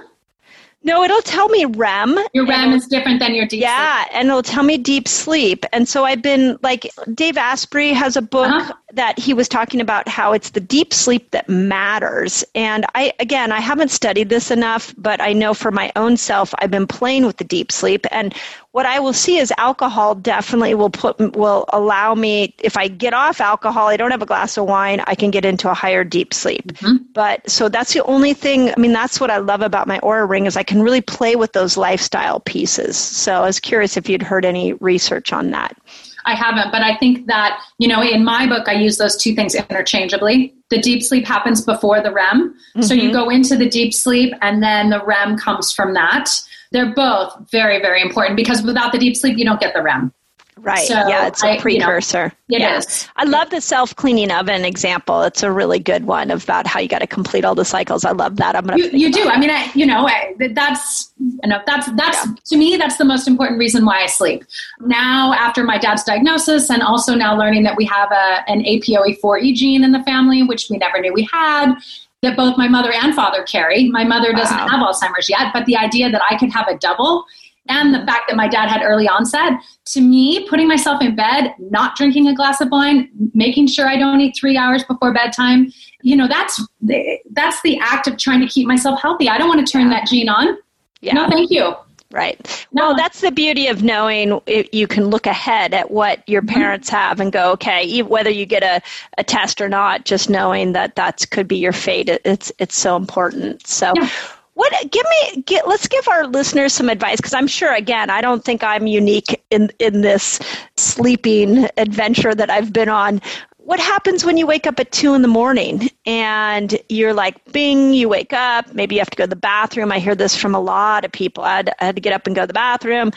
No, it'll tell me REM. Your REM is different than your deep yeah, sleep. and it'll tell me deep sleep. And so I've been like, Dave Asprey has a book uh-huh. that he was talking about how it's the deep sleep that matters. And I, again, I haven't studied this enough, but I know for my own self, I've been playing with the deep sleep. And what I will see is alcohol definitely will put will allow me if I get off alcohol, I don't have a glass of wine, I can get into a higher deep sleep. Mm-hmm. But so that's the only thing. I mean, that's what I love about my Oura ring is I can really play with those lifestyle pieces. So I was curious if you'd heard any research on that. I haven't, but I think that, you know, in my book, I use those two things interchangeably. The deep sleep happens before the REM. Mm-hmm. So you mm-hmm. go into the deep sleep and then the REM comes from that they're both very, very important because without the deep sleep, you don't get the REM. Right. So yeah, it's a precursor. You know, it yes. Is. I love the self cleaning oven example. It's a really good one about how you got to complete all the cycles. I love that. I'm gonna. You, you do. I mean, I, you know, I, that's Know, that's that's yeah. to me that's the most important reason why I sleep. Now, after my dad's diagnosis, and also now learning that we have a an APOE4E gene in the family, which we never knew we had, that both my mother and father carry. My mother doesn't wow. have Alzheimer's yet, but the idea that I could have a double and the fact that my dad had early onset, to me, putting myself in bed, not drinking a glass of wine, making sure I don't eat three hours before bedtime, you know, that's the, that's the act of trying to keep myself healthy. I don't want to turn that gene on. Yeah. No, thank you. Right. No, well, that's the beauty of knowing you can look ahead at what your mm-hmm. parents have and go, okay, whether you get a, a test or not, just knowing that that could be your fate, it's it's so important. So, yeah. What give me get let's give our listeners some advice because I'm sure again I don't think I'm unique in in this sleeping adventure that I've been on. What happens when you wake up at two in the morning and you're like, bing, you wake up, maybe you have to go to the bathroom. I hear this from a lot of people. I had, I had to get up and go to the bathroom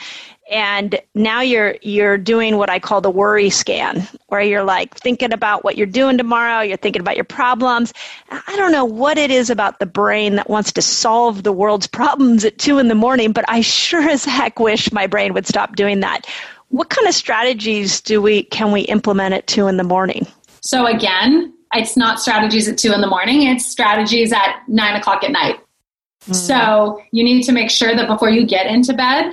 and now you're you're doing what I call the worry scan, where you're like thinking about what you're doing tomorrow, you're thinking about your problems. I don't know what it is about the brain that wants to solve the world's problems at two in the morning, but I sure as heck wish my brain would stop doing that. What kind of strategies do we can we implement at two in the morning? So again, it's not strategies at two in the morning, it's strategies at nine o'clock at night. Mm. So you need to make sure that before you get into bed,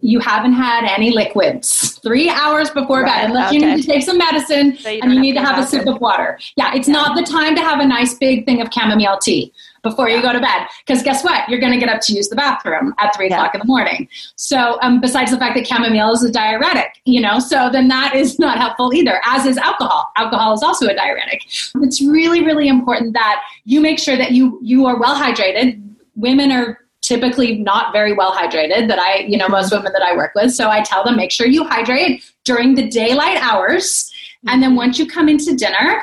you haven't had any liquids three hours before right, bed, unless okay. you need to take some medicine so you and you need to have a sip of water. Yeah, it's yeah. not the time to have a nice big thing of chamomile tea before yeah. you go to bed. Because guess what? You're going to get up to use the bathroom at three yeah. o'clock in the morning. So, um, besides the fact that chamomile is a diuretic, you know, so then that is not helpful either, as is alcohol. Alcohol is also a diuretic. It's really, really important that you make sure that you, you are well hydrated. Women are typically not very well hydrated that I, you know, most women that I work with. So I tell them make sure you hydrate during the daylight hours. And then once you come into dinner,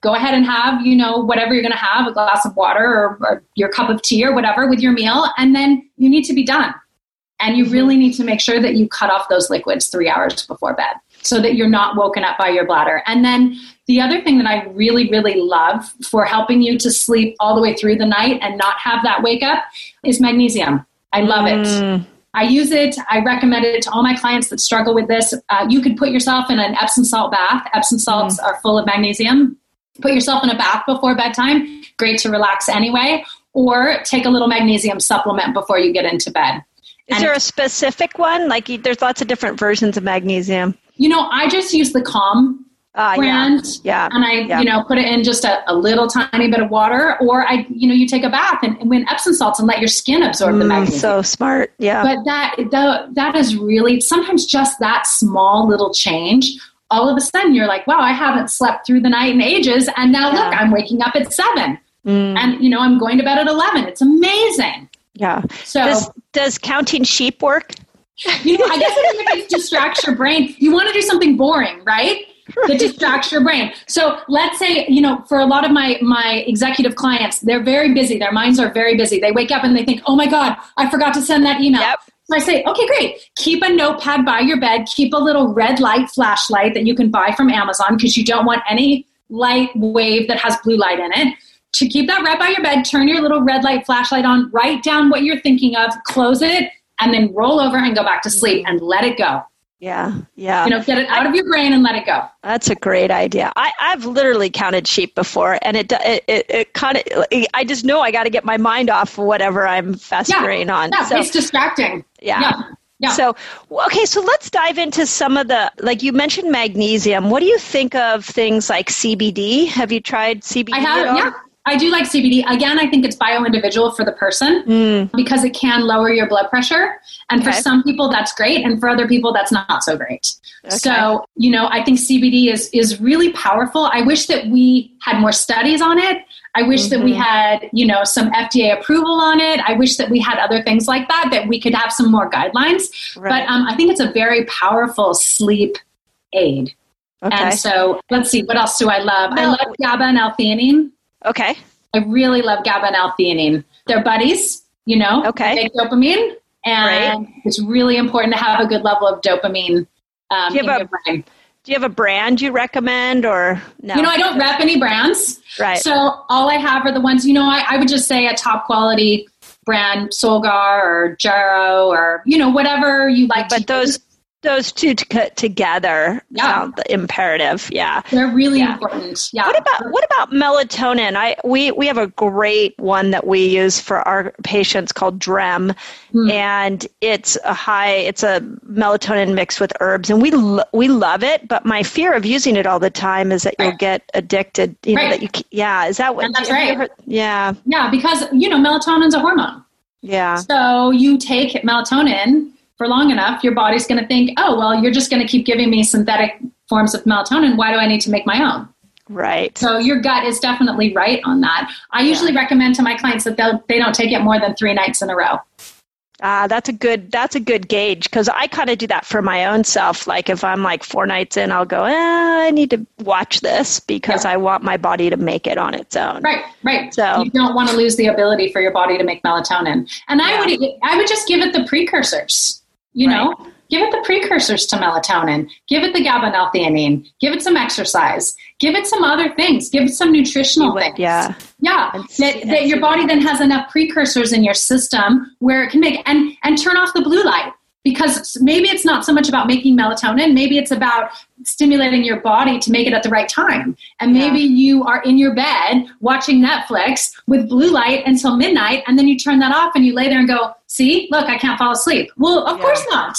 go ahead and have, you know, whatever you're going to have, a glass of water or, or, your cup of tea or whatever with your meal. And then you need to be done. And you really need to make sure that you cut off those liquids three hours before bed so that you're not woken up by your bladder. And then the other thing that I really, really love for helping you to sleep all the way through the night and not have that wake up is magnesium. I love mm. it. I use it. I recommend it to all my clients that struggle with this. Uh, you could put yourself in an Epsom salt bath. Epsom salts mm. are full of magnesium. Put yourself in a bath before bedtime. Great to relax anyway. Or take a little magnesium supplement before you get into bed. Is and there a specific one? Like, there's lots of different versions of magnesium. You know, I just use the Calm uh, brand, yeah. yeah. and I, yeah. you know, put it in just a, a, little tiny bit of water, or I, you know, you take a bath and, and when Epsom salts and let your skin absorb mm, the magnesium. So smart, yeah. But that the, that is really sometimes just that small little change. All of a sudden, you're like, wow, I haven't slept through the night in ages, and now yeah. look, I'm waking up at seven, mm. and you know, I'm going to bed at eleven. It's amazing. Yeah. So does, does counting sheep work? You know, I guess it distracts your brain. You want to do something boring, right? That distracts your brain. So let's say, you know, for a lot of my my executive clients, they're very busy. Their minds are very busy. They wake up and they think, "Oh my God, I forgot to send that email." Yep. So I say, okay, great. Keep a notepad by your bed. Keep a little red light flashlight that you can buy from Amazon because you don't want any light wave that has blue light in it. To keep that right by your bed, turn your little red light flashlight on, write down what you're thinking of, close it, and then roll over and go back to sleep and let it go. Yeah, yeah. You know, get it out of your brain and let it go. That's a great idea. I, I've literally counted sheep before, and it it, it, it kind of I just know I got to get my mind off whatever I'm festering yeah, on. Yeah, so, it's distracting. Yeah. yeah. Yeah. So, okay, so let's dive into some of the, like you mentioned magnesium. What do you think of things like CBD? Have you tried CBD? I have, yeah. I do like CBD. Again, I think it's bio individual for the person mm. because it can lower your blood pressure. And okay. for some people, that's great. And for other people, that's not so great. Okay. So, you know, I think CBD is, is really powerful. I wish that we had more studies on it. I wish mm-hmm. that we mm-hmm. had, you know, some FDA approval on it. I wish that we had other things like that, that we could have some more guidelines. Right. But um, I think it's a very powerful sleep aid. Okay. And so let's see, what else do I love? I love GABA and L-theanine. Okay. I really love GABA and L-theanine. They're buddies, you know. Okay. They make dopamine, and right. it's really important to have a good level of dopamine um, in your brain. Do you have a brand you recommend or no? You know, I don't rep any brands. Right. So all I have are the ones, you know, I, I would just say a top quality brand Solgar or Jarrow or you know whatever you like. But those use those two to cut together yeah. sound imperative. Yeah, they're really yeah. important. Yeah. What about what about melatonin? I we we have a great one that we use for our patients called Drem, mm. and it's a high. It's a melatonin mixed with herbs, and we lo- we love it. But my fear of using it all the time is that right. you'll get addicted. You know right. that you. Yeah, is that what? And that's right. Yeah. Yeah, because you know melatonin's a hormone. Yeah. So you take melatonin for long enough, your body's going to think, oh, well, you're just going to keep giving me synthetic forms of melatonin. Why do I need to make my own? Right. So your gut is definitely right on that. I usually yeah. recommend to my clients that they don't take it more than three nights in a row. Ah, uh, that's a good that's a good gauge because I kind of do that for my own self. Like if I'm like four nights in, I'll go, eh, I need to watch this because yeah. I want my body to make it on its own. Right, right. So you don't want to lose the ability for your body to make melatonin. And I would I would just give it the precursors. You right. know, give it the precursors to melatonin. Give it the GABA-L-theanine. Give it some exercise. Give it some other things. Give it some nutritional would, things. Yeah, yeah. that, that your body then has enough precursors in your system where it can make and and turn off the blue light because maybe it's not so much about making melatonin maybe it's about stimulating your body to make it at the right time and maybe yeah. you are in your bed watching netflix with blue light until midnight and then you turn that off and you lay there and go see look i can't fall asleep well of yeah. course not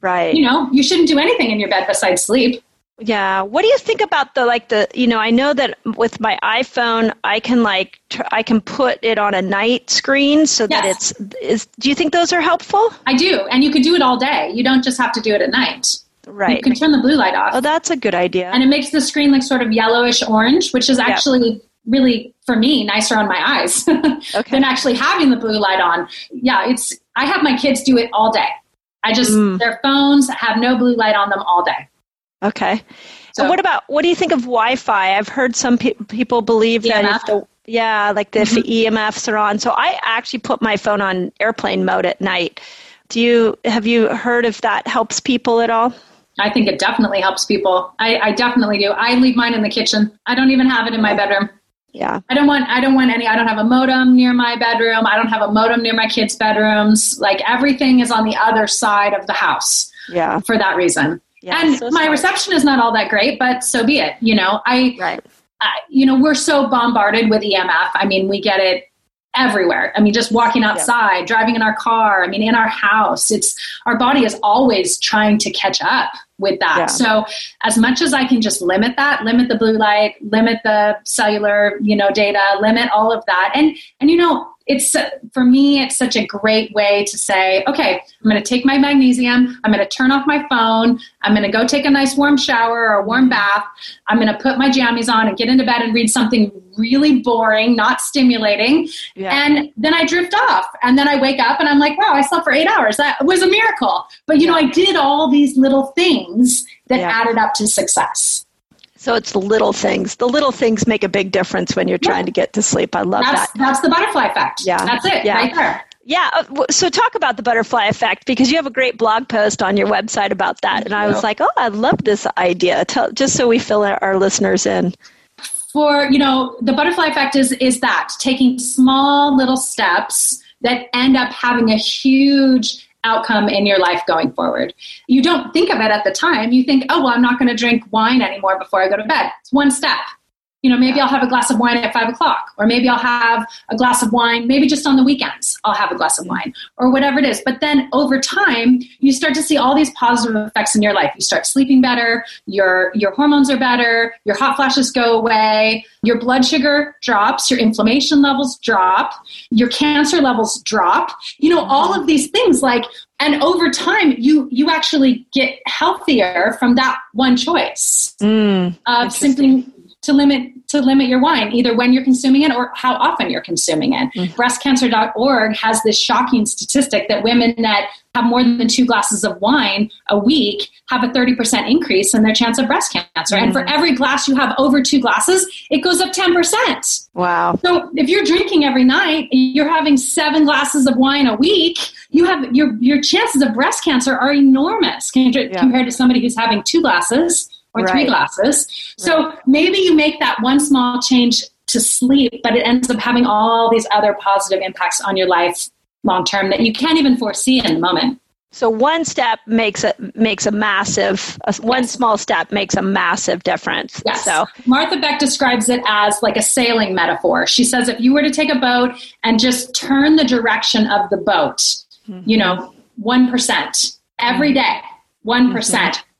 right you know you shouldn't do anything in your bed besides sleep yeah. What do you think about the like the you know I know that with my iPhone I can like tr- I can put it on a night screen so yes. that it's is do you think those are helpful? I do. And you can do it all day. You don't just have to do it at night. Right. You can turn the blue light off. Oh, that's a good idea. And it makes the screen look sort of yellowish orange, which is actually yep. really for me nicer on my eyes okay. than actually having the blue light on. Yeah, it's I have my kids do it all day. I just mm. their phones have no blue light on them all day. Okay. So, what about what do you think of Wi-Fi? I've heard some pe- people believe EMF. that if the yeah, like the mm-hmm. EMFs are on. So I actually put my phone on airplane mode at night. Do you have you heard if that helps people at all? I think it definitely helps people. I, I definitely do. I leave mine in the kitchen. I don't even have it in my bedroom. Yeah. I don't want I don't want any I don't have a modem near my bedroom. I don't have a modem near my kids' bedrooms. Like everything is on the other side of the house. Yeah. For that reason. Yeah, and so my reception is not all that great, but so be it. You know, I, right. you know, we're so bombarded with EMF. I mean, we get it everywhere. I mean, just walking outside, yeah. driving in our car, I mean, in our house, it's our body is always trying to catch up with that. Yeah. So, as much as I can just limit that, limit the blue light, limit the cellular, you know, data, limit all of that. And and you know, it's for me it's such a great way to say okay i'm going to take my magnesium i'm going to turn off my phone i'm going to go take a nice warm shower or a warm bath i'm going to put my jammies on and get into bed and read something really boring not stimulating yeah. and then i drift off and then i wake up and i'm like wow i slept for eight hours that was a miracle but you yeah. know i did all these little things that yeah. added up to success so it's the little things. The little things make a big difference when you're yeah. trying to get to sleep. I love that's, that. That's the butterfly effect. Yeah. That's it yeah. right there. Yeah. Uh, so talk about the butterfly effect because you have a great blog post on your website about that. And I was like, oh, I love this idea. Tell, just so we fill our listeners in. For, you know, the butterfly effect is, is that taking small little steps that end up having a huge outcome in your life going forward. You don't think of it at the time. You think, oh, well, I'm not going to drink wine anymore before I go to bed. It's one step you know, maybe I'll have a glass of wine at five o'clock, or maybe I'll have a glass of wine, maybe just on the weekends, I'll have a glass of wine, or whatever it is. But then over time, you start to see all these positive effects in your life. You start sleeping better, your, your hormones are better, your hot flashes go away, your blood sugar drops, your inflammation levels drop, your cancer levels drop. You know, all of these things like and over time you you actually get healthier from that one choice mm, of simply to limit to limit your wine either when you're consuming it or how often you're consuming it mm-hmm. breastcancer.org has this shocking statistic that women that have more than two glasses of wine a week have a 30% increase in their chance of breast cancer mm-hmm. and for mm-hmm. every glass you have over two glasses it goes up 10% wow so if you're drinking every night you're having seven glasses of wine a week you have your your chances of breast cancer are enormous compared, yeah. compared to somebody who's having two glasses or right. three glasses. So right. maybe you make that one small change to sleep, but it ends up having all these other positive impacts on your life long term that you can't even foresee in the moment. So one step makes a makes a massive a, one small step makes a massive difference. Yes. So Martha Beck describes it as like a sailing metaphor. She says if you were to take a boat and just turn the direction of the boat, mm-hmm. you know, 1% every mm-hmm. day, one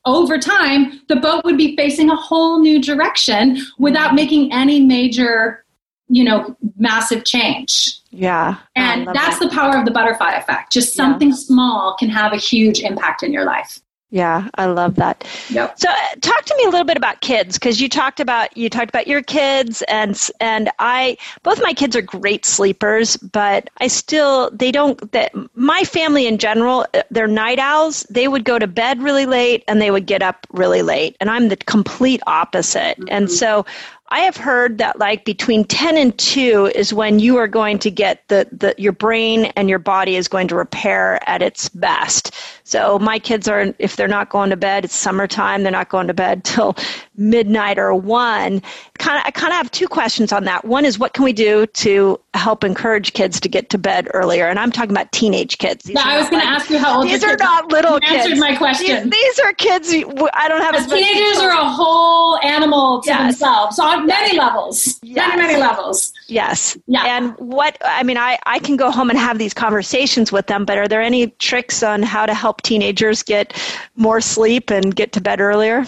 Over time, the boat would be facing a whole new direction without mm. making any major, you know, massive change. yeah, And um, that's that. the power of the butterfly effect. Just Yeah. something small can have a huge impact in your life. Yeah, I love that. Yep. So uh, talk to me a little bit about kids because you talked about you talked about your kids and and I both my kids are great sleepers but I still they don't that my family in general uh, they're night owls they would go to bed really late and they would get up really late and I'm the complete opposite and so I have heard that like between 10 and 2 is when you are going to get the, the your brain and your body is going to repair at its best. So my kids are if they're not going to bed, it's summertime, they're not going to bed till midnight or 1. Kind of I kind of have two questions on that. One is what can we do to help encourage kids to get to bed earlier? And I'm talking about teenage kids. These are I was not going to ask you how old These are kids not little You kids. answered my question. These, these are kids I don't have As as teenagers are a whole animal to Yes. themselves on many levels. Yes. Many, many levels. Yes. Yeah. And what I mean, I, I can go home and have these conversations with them, but are there any tricks on how to help teenagers get more sleep and get to bed earlier?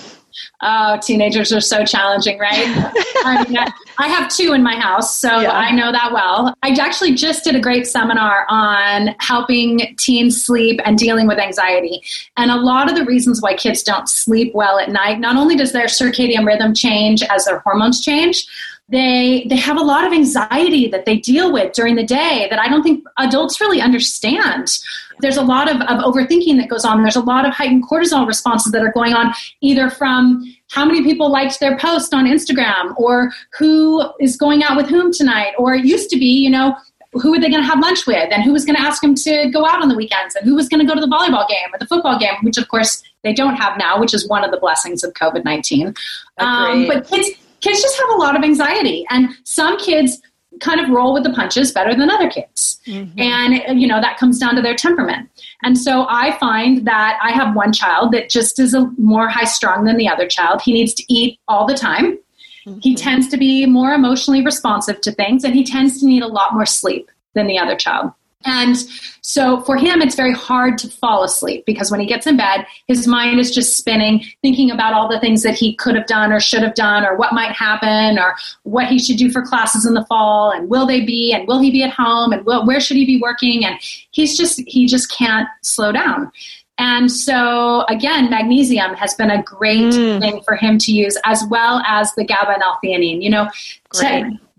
Oh, teenagers are so challenging, right? I, mean, I- have two in my house, so Yeah. I know that well. I actually just did a great seminar on helping teens sleep and dealing with anxiety. And a lot of the reasons why kids don't sleep well at night, not only does their circadian rhythm change as their hormones change, they they have a lot of anxiety that they deal with during the day that I don't think adults really understand. There's a lot of, of overthinking that goes on. There's a lot of heightened cortisol responses that are going on either from how many people liked their post on Instagram or who is going out with whom tonight. Or it used to be, you know, who are they going to have lunch with and who was going to ask them to go out on the weekends and who was going to go to the volleyball game or the football game, which of course they don't have now, which is one of the blessings of COVID 19. Um, but kids, kids just have a lot of anxiety. And some kids kind of roll with the punches better than other kids. Mm-hmm. And, you know, that comes down to their temperament. And so I find that I have one child that just is a more high strung than the other child. He needs to eat all the time. He mm-hmm. tends to be more emotionally responsive to things and he tends to need a lot more sleep than the other child. And so for him, it's very hard to fall asleep because when he gets in bed, his mind is just spinning, thinking about all the things that he could have done or should have done, or what might happen, or what he should do for classes in the fall, and will they be, and will he be at home, and will, where should he be working? And he's just, he just can't slow down. And so, again, magnesium has been a great Mm. thing for him to use, as well as the GABA and L-theanine. You know.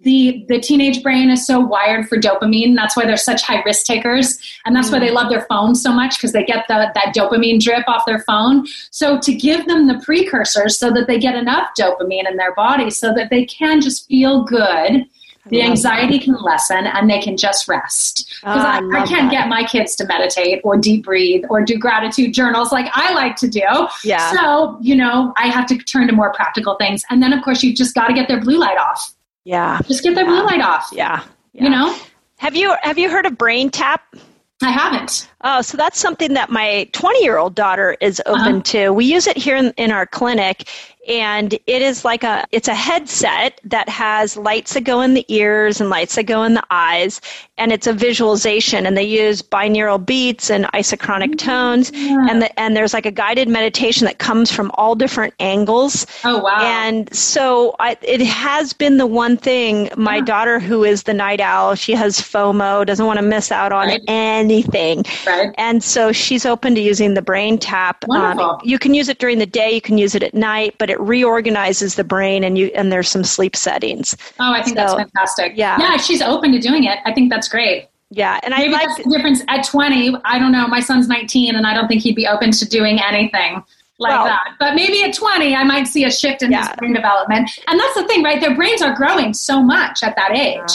The the teenage brain is so wired for dopamine. That's why they're such high risk takers, and that's why they love their phones so much because they get the, that dopamine drip off their phone. So to give them the precursors so that they get enough dopamine in their body, so that they can just feel good. The anxiety can lessen and they can just rest. Because Ah, I I, I can't that. get my kids to meditate or deep breathe or do gratitude journals like I like to do. Yeah. So, you know, I have to turn to more practical things. And then, of course, you've just got to get their blue light off. Yeah. Just get their blue light off. Yeah. You know, Have you have you heard of BrainTap? I haven't. Oh, so that's something that my 20 year old daughter is open Uh-huh. to. We use it here in, in our clinic, and it is like a it's a headset that has lights that go in the ears and lights that go in the eyes, and it's a visualization. And they use binaural beats and isochronic tones, and the, and there's like a guided meditation that comes from all different angles. Oh, wow. And so I, it has been the one thing my Yeah. daughter, who is the night owl, she has FOMO, doesn't want to miss out on Right. anything. Right. And so she's open to using the BrainTap. Um, Wonderful. you can use it during the day, you can use it at night, but it reorganizes the brain and you and there's some sleep settings. Oh, I think that's fantastic. yeah. Yeah, she's open to doing it. I think that's great. Yeah, and I Maybe like that's the difference at 20. I don't know. My son's 19, and I don't think he'd be open to doing anything like Well- that. But maybe at 20, I might see a shift in Yeah. his brain development. And that's the thing, right? Their brains are growing so much at that age.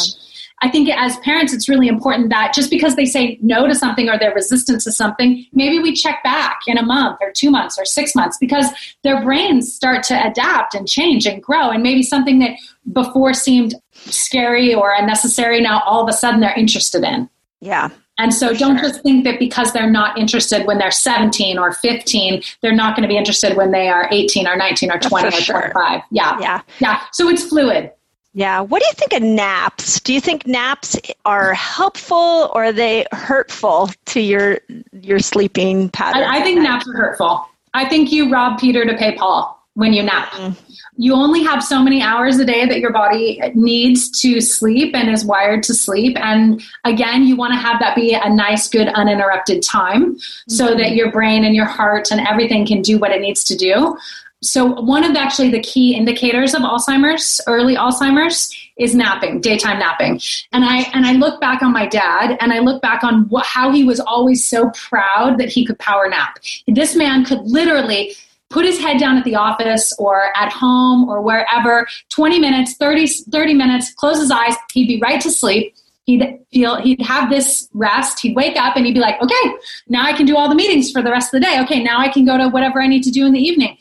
I think as parents, it's really important that just because they say no to something or they're resistant to something, maybe we check back in a month or two months or six months because their brains start to adapt and change and grow. And maybe something that before seemed scary or unnecessary, now all of a sudden they're interested in. yeah. And so don't sure. just think that because they're not interested when they're 17 or 15, they're not going to be interested when they are 18 or 19 or 20 or sure. 25. Yeah. Yeah. Yeah. So it's fluid. Yeah. What do you think of naps? Do you think naps are helpful or are they hurtful to your your sleeping pattern? I, I think naps are hurtful. I think you rob Peter to pay Paul when you nap. Mm. You only have so many hours a day that your body needs to sleep and is wired to sleep. And again, you want to have that be a nice, good, uninterrupted time so that your brain and your heart and everything can do what it needs to do. So, one of actually the key indicators of Alzheimer's, early Alzheimer's, is napping, daytime napping. And I and I look back on my dad, and I look back on what, how he was always so proud that he could power nap. This man could literally put his head down at the office or at home or wherever 20 minutes 30, 30 minutes close his eyes he'd be right to sleep he'd feel he'd have this rest he'd wake up and he'd be like okay now i can do all the meetings for the rest of the day okay now i can go to whatever i need to do in the evening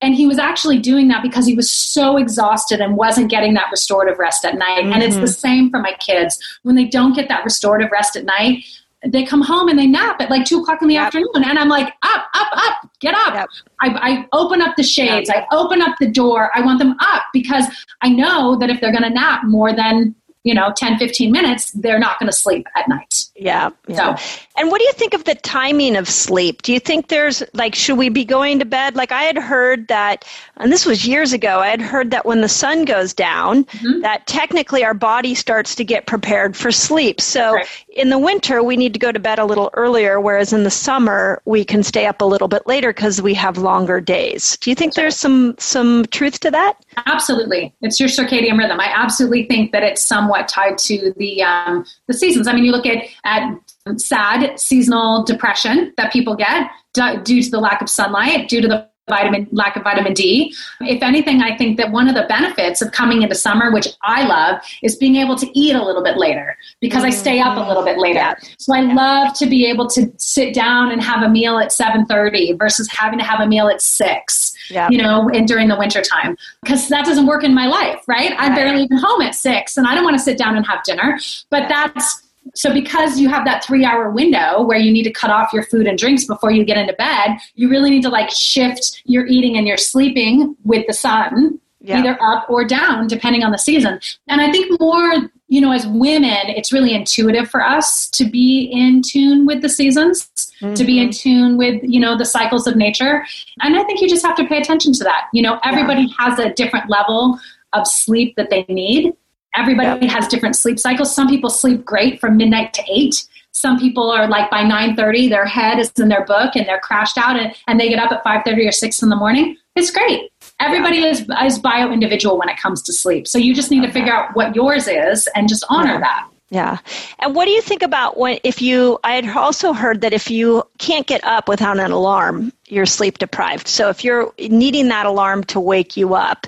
and he was actually doing that because he was so exhausted and wasn't getting that restorative rest at night. And it's the mm-hmm. same for my kids. When they don't get that restorative rest at night they come home and they nap at like two o'clock in the Yep. afternoon. And i'm like up up up. Get up. Yep. I, I open up the shades. I open up the door. I want them up because i know that if they're going to nap more than you know 10 15 minutes they're not going to sleep at night Yeah. yeah. So- and what do you think of the timing of sleep? Do you think there's like, should we be going to bed? Like I had heard that, and this was years ago, I had heard that when the sun goes down, Mm-hmm. that technically our body starts to get prepared for sleep. So Right. in the winter, we need to go to bed a little earlier, whereas in the summer, we can stay up a little bit later because we have longer days. Do you think there's some, some truth to that? Absolutely, it's your circadian rhythm. I absolutely think that it's somewhat tied to the um, the seasons. I mean, you look at at sad seasonal depression that people get du- due to the lack of sunlight, due to the vitamin lack of vitamin D. If anything, I think that one of the benefits of coming into summer, which I love, is being able to eat a little bit later because I stay up a little bit later. Yeah. So I love to be able to sit down and have a meal at 7:30 versus having to have a meal at 6 Yeah. you know, in during the winter time. Because that doesn't work in my life, right? I'm barely even home at six and I don't want to sit down and have dinner. But that's so because you have that three hour window where you need to cut off your food and drinks before you get into bed, you really need to like shift your eating and your sleeping with the sun. Yeah. Either up or down, depending on the season. And I think more, you know, as women, it's really intuitive for us to be in tune with the seasons, to be in mm-hmm. tune with, you know, the cycles of nature. And I think you just have to pay attention to that. You know, everybody has a different level of sleep that they need. Everybody has different sleep cycles. Some people sleep great from midnight to eight. Some people are like by 9:30, their head is in their book and they're crashed out and, and they get up at 5:30 or 6 in the morning. It's great. Everybody is is bio individual when it comes to sleep. So you just need to figure out what yours is and just honor that. Yeah. And what do you think about when, if you, I had also heard that if you can't get up without an alarm, you're sleep deprived. So if you're needing that alarm to wake you up,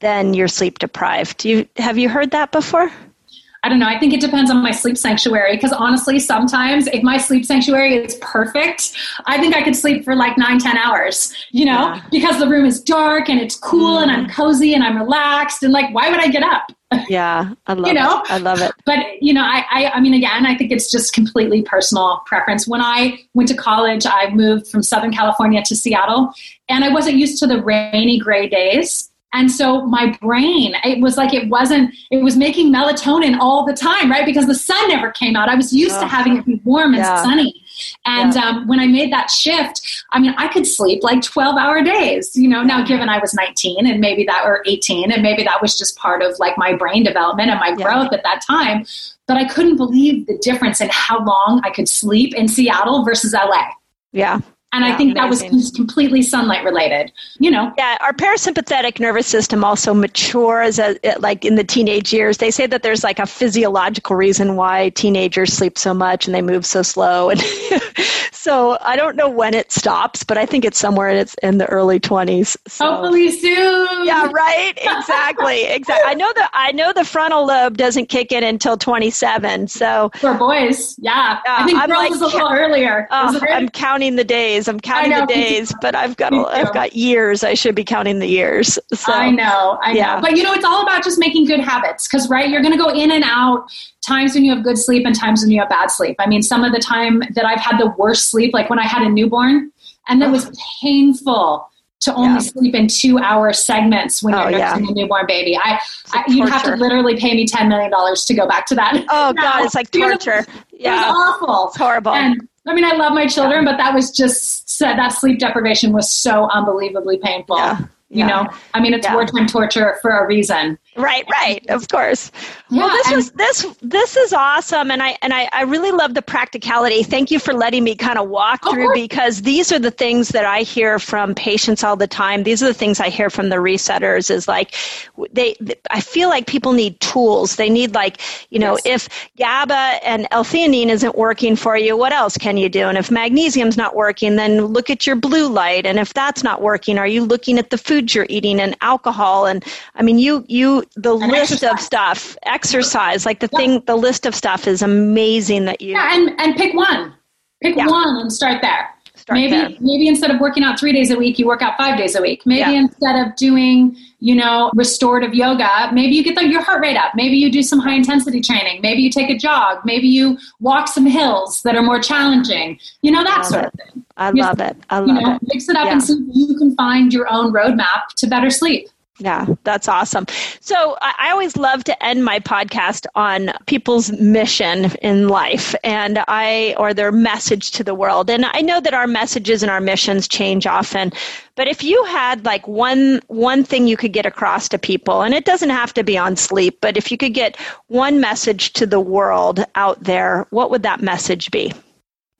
then you're sleep deprived. Do you, have you heard that before? I don't know. I think it depends on my sleep sanctuary because honestly, sometimes if my sleep sanctuary is perfect, I think I could sleep for like nine, ten hours, you know, Yeah. because the room is dark and it's cool and I'm mm. cozy and I'm relaxed. And like, why would I get up? Yeah. I love You know? it. I love it. But you know, I, I, I mean, again, I think it's just completely personal preference. When I went to college, I moved from Southern California to Seattle, and I wasn't used to the rainy, gray days. And so my brain, it was like it wasn't, it was making melatonin all the time, right? Because the sun never came out. I was used to having it be warm and Yeah. sunny. And Yeah. um, when I made that shift, I mean, I could sleep like 12 hour days, you know, now given I was 19 and maybe that, or 18, and maybe that was just part of like my brain development and my Yeah. growth at that time. But I couldn't believe the difference in how long I could sleep in Seattle versus LA. Yeah. And I Yeah, think that was completely sunlight related, you know. Yeah, our parasympathetic nervous system also matures as, uh, like in the teenage years. They say that there's like a physiological reason why teenagers sleep so much and they move so slow. And so I don't know when it stops, but I think it's somewhere in its in the early 20s. So. Hopefully soon. Yeah, right. Exactly. Exactly. I know that I know the frontal lobe doesn't kick in until 27. So For boys, yeah. Yeah, I think I'm girls like- is a little earlier. uh. I'm counting the days. I'm counting know, the days, but I've got I've got years. I should be counting the years. So I know, I yeah. know. But you know, it's all about just making good habits because, right, you're going to go in and out times when you have good sleep and times when you have bad sleep. I mean, some of the time that I've had the worst sleep, like when I had a newborn, and that was oh. painful to only yeah. sleep in two hour segments when oh, you're nursing yeah. a newborn baby. I, I you'd have to literally pay me $10 million to go back to that. Oh God, it's like torture. yeah. It was awful. It's horrible. And, I mean, I love my children, yeah. but that was just that sleep deprivation was so unbelievably painful. Yeah. You know, I mean, it's wartime torture for a reason. Right, right, of course. Yeah, well, this is this this is awesome, and I and I, I really love the practicality. Thank you for letting me kind of walk through because these are the things that I hear from patients all the time. These are the things I hear from the resetters. Is like they, I feel like people need tools. They need like you know yes. if GABA and L-theanine isn't working for you, what else can you do? And if magnesium's not working, then look at your blue light. And if that's not working, are you looking at the food you're eating and alcohol? And I mean, you you the list exercise. of stuff, exercise, like the yeah. thing, the list of stuff is amazing that you. Yeah, and, and pick one. Pick yeah. one and start there. Start maybe there. maybe instead of working out three days a week, you work out five days a week. Maybe yeah. instead of doing you know restorative yoga, maybe you get the, your heart rate up. Maybe you do some high intensity training. Maybe you take a jog. Maybe you walk some hills that are more challenging. You know that sort it. of thing. I love it. I love you know, it. Mix it up yeah. and see if you can find your own roadmap to better sleep. Yeah, that's awesome. So I always love to end my podcast on people's mission in life and I or their message to the world. And I know that our messages and our missions change often, but if you had like one one thing you could get across to people, and it doesn't have to be on sleep, but if you could get one message to the world out there, what would that message be?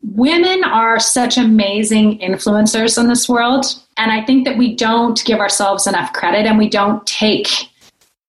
Women are such amazing influencers in this world. And I think that we don't give ourselves enough credit and we don't take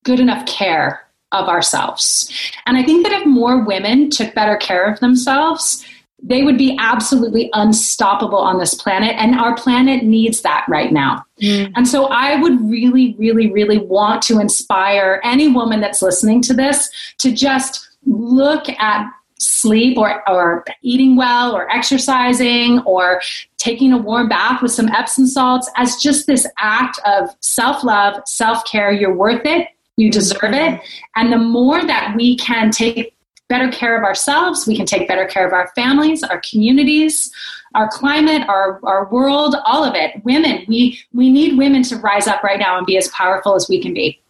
good enough care of ourselves. And I think that if more women took better care of themselves, they would be absolutely unstoppable on this planet. And our planet needs that right now. Mm. And so I would really, really, really want to inspire any woman that's listening to this to just look at sleep or, or eating well or exercising or taking a warm bath with some Epsom salts as just this act of self love, self care. You're worth it. You deserve it. And the more that we can take better care of ourselves, we can take better care of our families, our communities, our climate, our, our world, all of it. Women, we, we need women to rise up right now and be as powerful as we can be.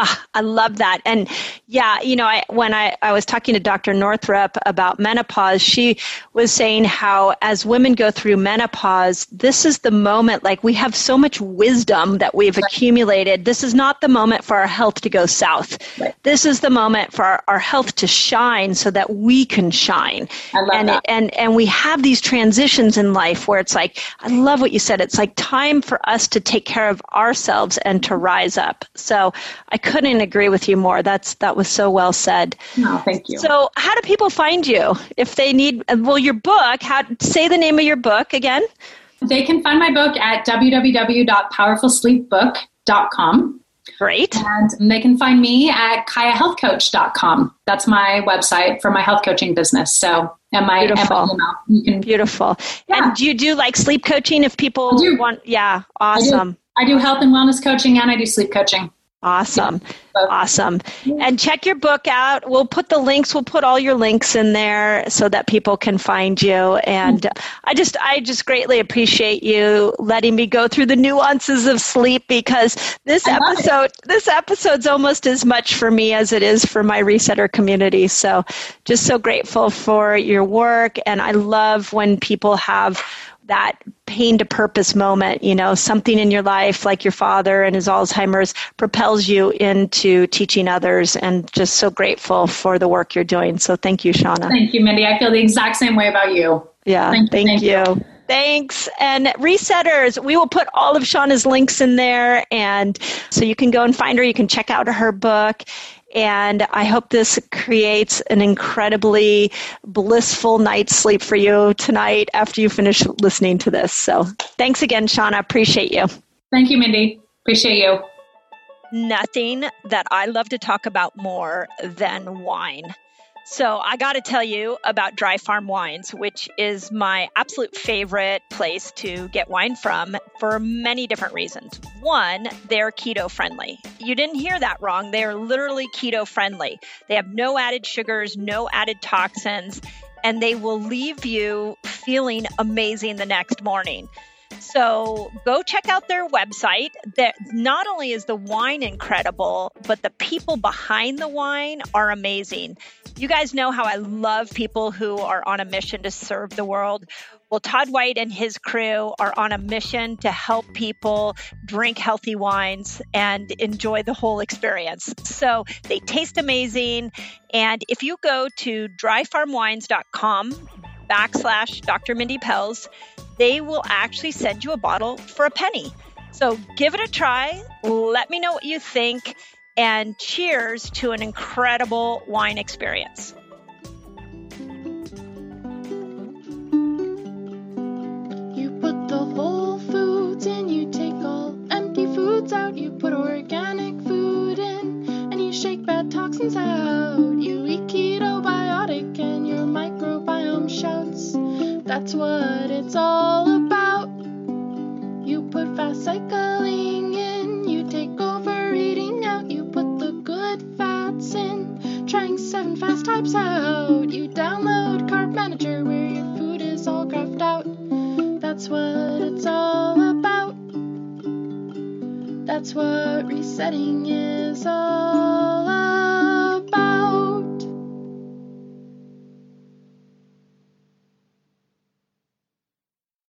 Ah, I love that. And yeah, you know, I, when I, I was talking to Dr. Northrup about menopause, she was saying how as women go through menopause, this is the moment, like we have so much wisdom that we've right. accumulated. This is not the moment for our health to go south. Right. This is the moment for our, our, health to shine so that we can shine. I love and, that. and, and we have these transitions in life where it's like, I love what you said. It's like time for us to take care of ourselves and to rise up. So I couldn't agree with you more. That's that was so well said. No, thank you. So, how do people find you if they need? Well, your book. How say the name of your book again? They can find my book at www.powerfulsleepbook.com. Great. And they can find me at kaiahealthcoach.com. That's my website for my health coaching business. So, and my, Beautiful. And my. You can, Beautiful. Yeah. And do you do like sleep coaching if people want? Yeah, awesome. I do. I do health and wellness coaching and I do sleep coaching. Awesome. Awesome. And check your book out. We'll put the links, we'll put all your links in there so that people can find you. And I just I just greatly appreciate you letting me go through the nuances of sleep because this episode this episode's almost as much for me as it is for my resetter community. So just so grateful for your work and I love when people have that pain to purpose moment, you know, something in your life like your father and his Alzheimer's propels you into teaching others and just so grateful for the work you're doing. So thank you, Shawna. Thank you, Mindy. I feel the exact same way about you. Yeah. Thank, thank, thank you. you. Thanks. And resetters, we will put all of Shawna's links in there. And so you can go and find her. You can check out her book. And I hope this creates an incredibly blissful night's sleep for you tonight after you finish listening to this. So thanks again, Shawna. Appreciate you. Thank you, Mindy. Appreciate you. Nothing that I love to talk about more than wine. So, I got to tell you about Dry Farm Wines, which is my absolute favorite place to get wine from for many different reasons. One, they're keto friendly. You didn't hear that wrong. They are literally keto friendly. They have no added sugars, no added toxins, and they will leave you feeling amazing the next morning. So go check out their website. That not only is the wine incredible, but the people behind the wine are amazing. You guys know how I love people who are on a mission to serve the world. Well, Todd White and his crew are on a mission to help people drink healthy wines and enjoy the whole experience. So they taste amazing. And if you go to dryfarmwines.com backslash Dr. Mindy Pelz, they will actually send you a bottle for a penny. So give it a try. Let me know what you think. And cheers to an incredible wine experience. You put the whole foods in, you take all empty foods out, you put organic food in, and you shake bad toxins out. You eat keto biotic, and your microbiome shouts. That's what it's all about. You put fast cycling in, with fats in, trying seven fast types out. You download Carb Manager where your food is all graphed out. That's what it's all about. That's what resetting is all about.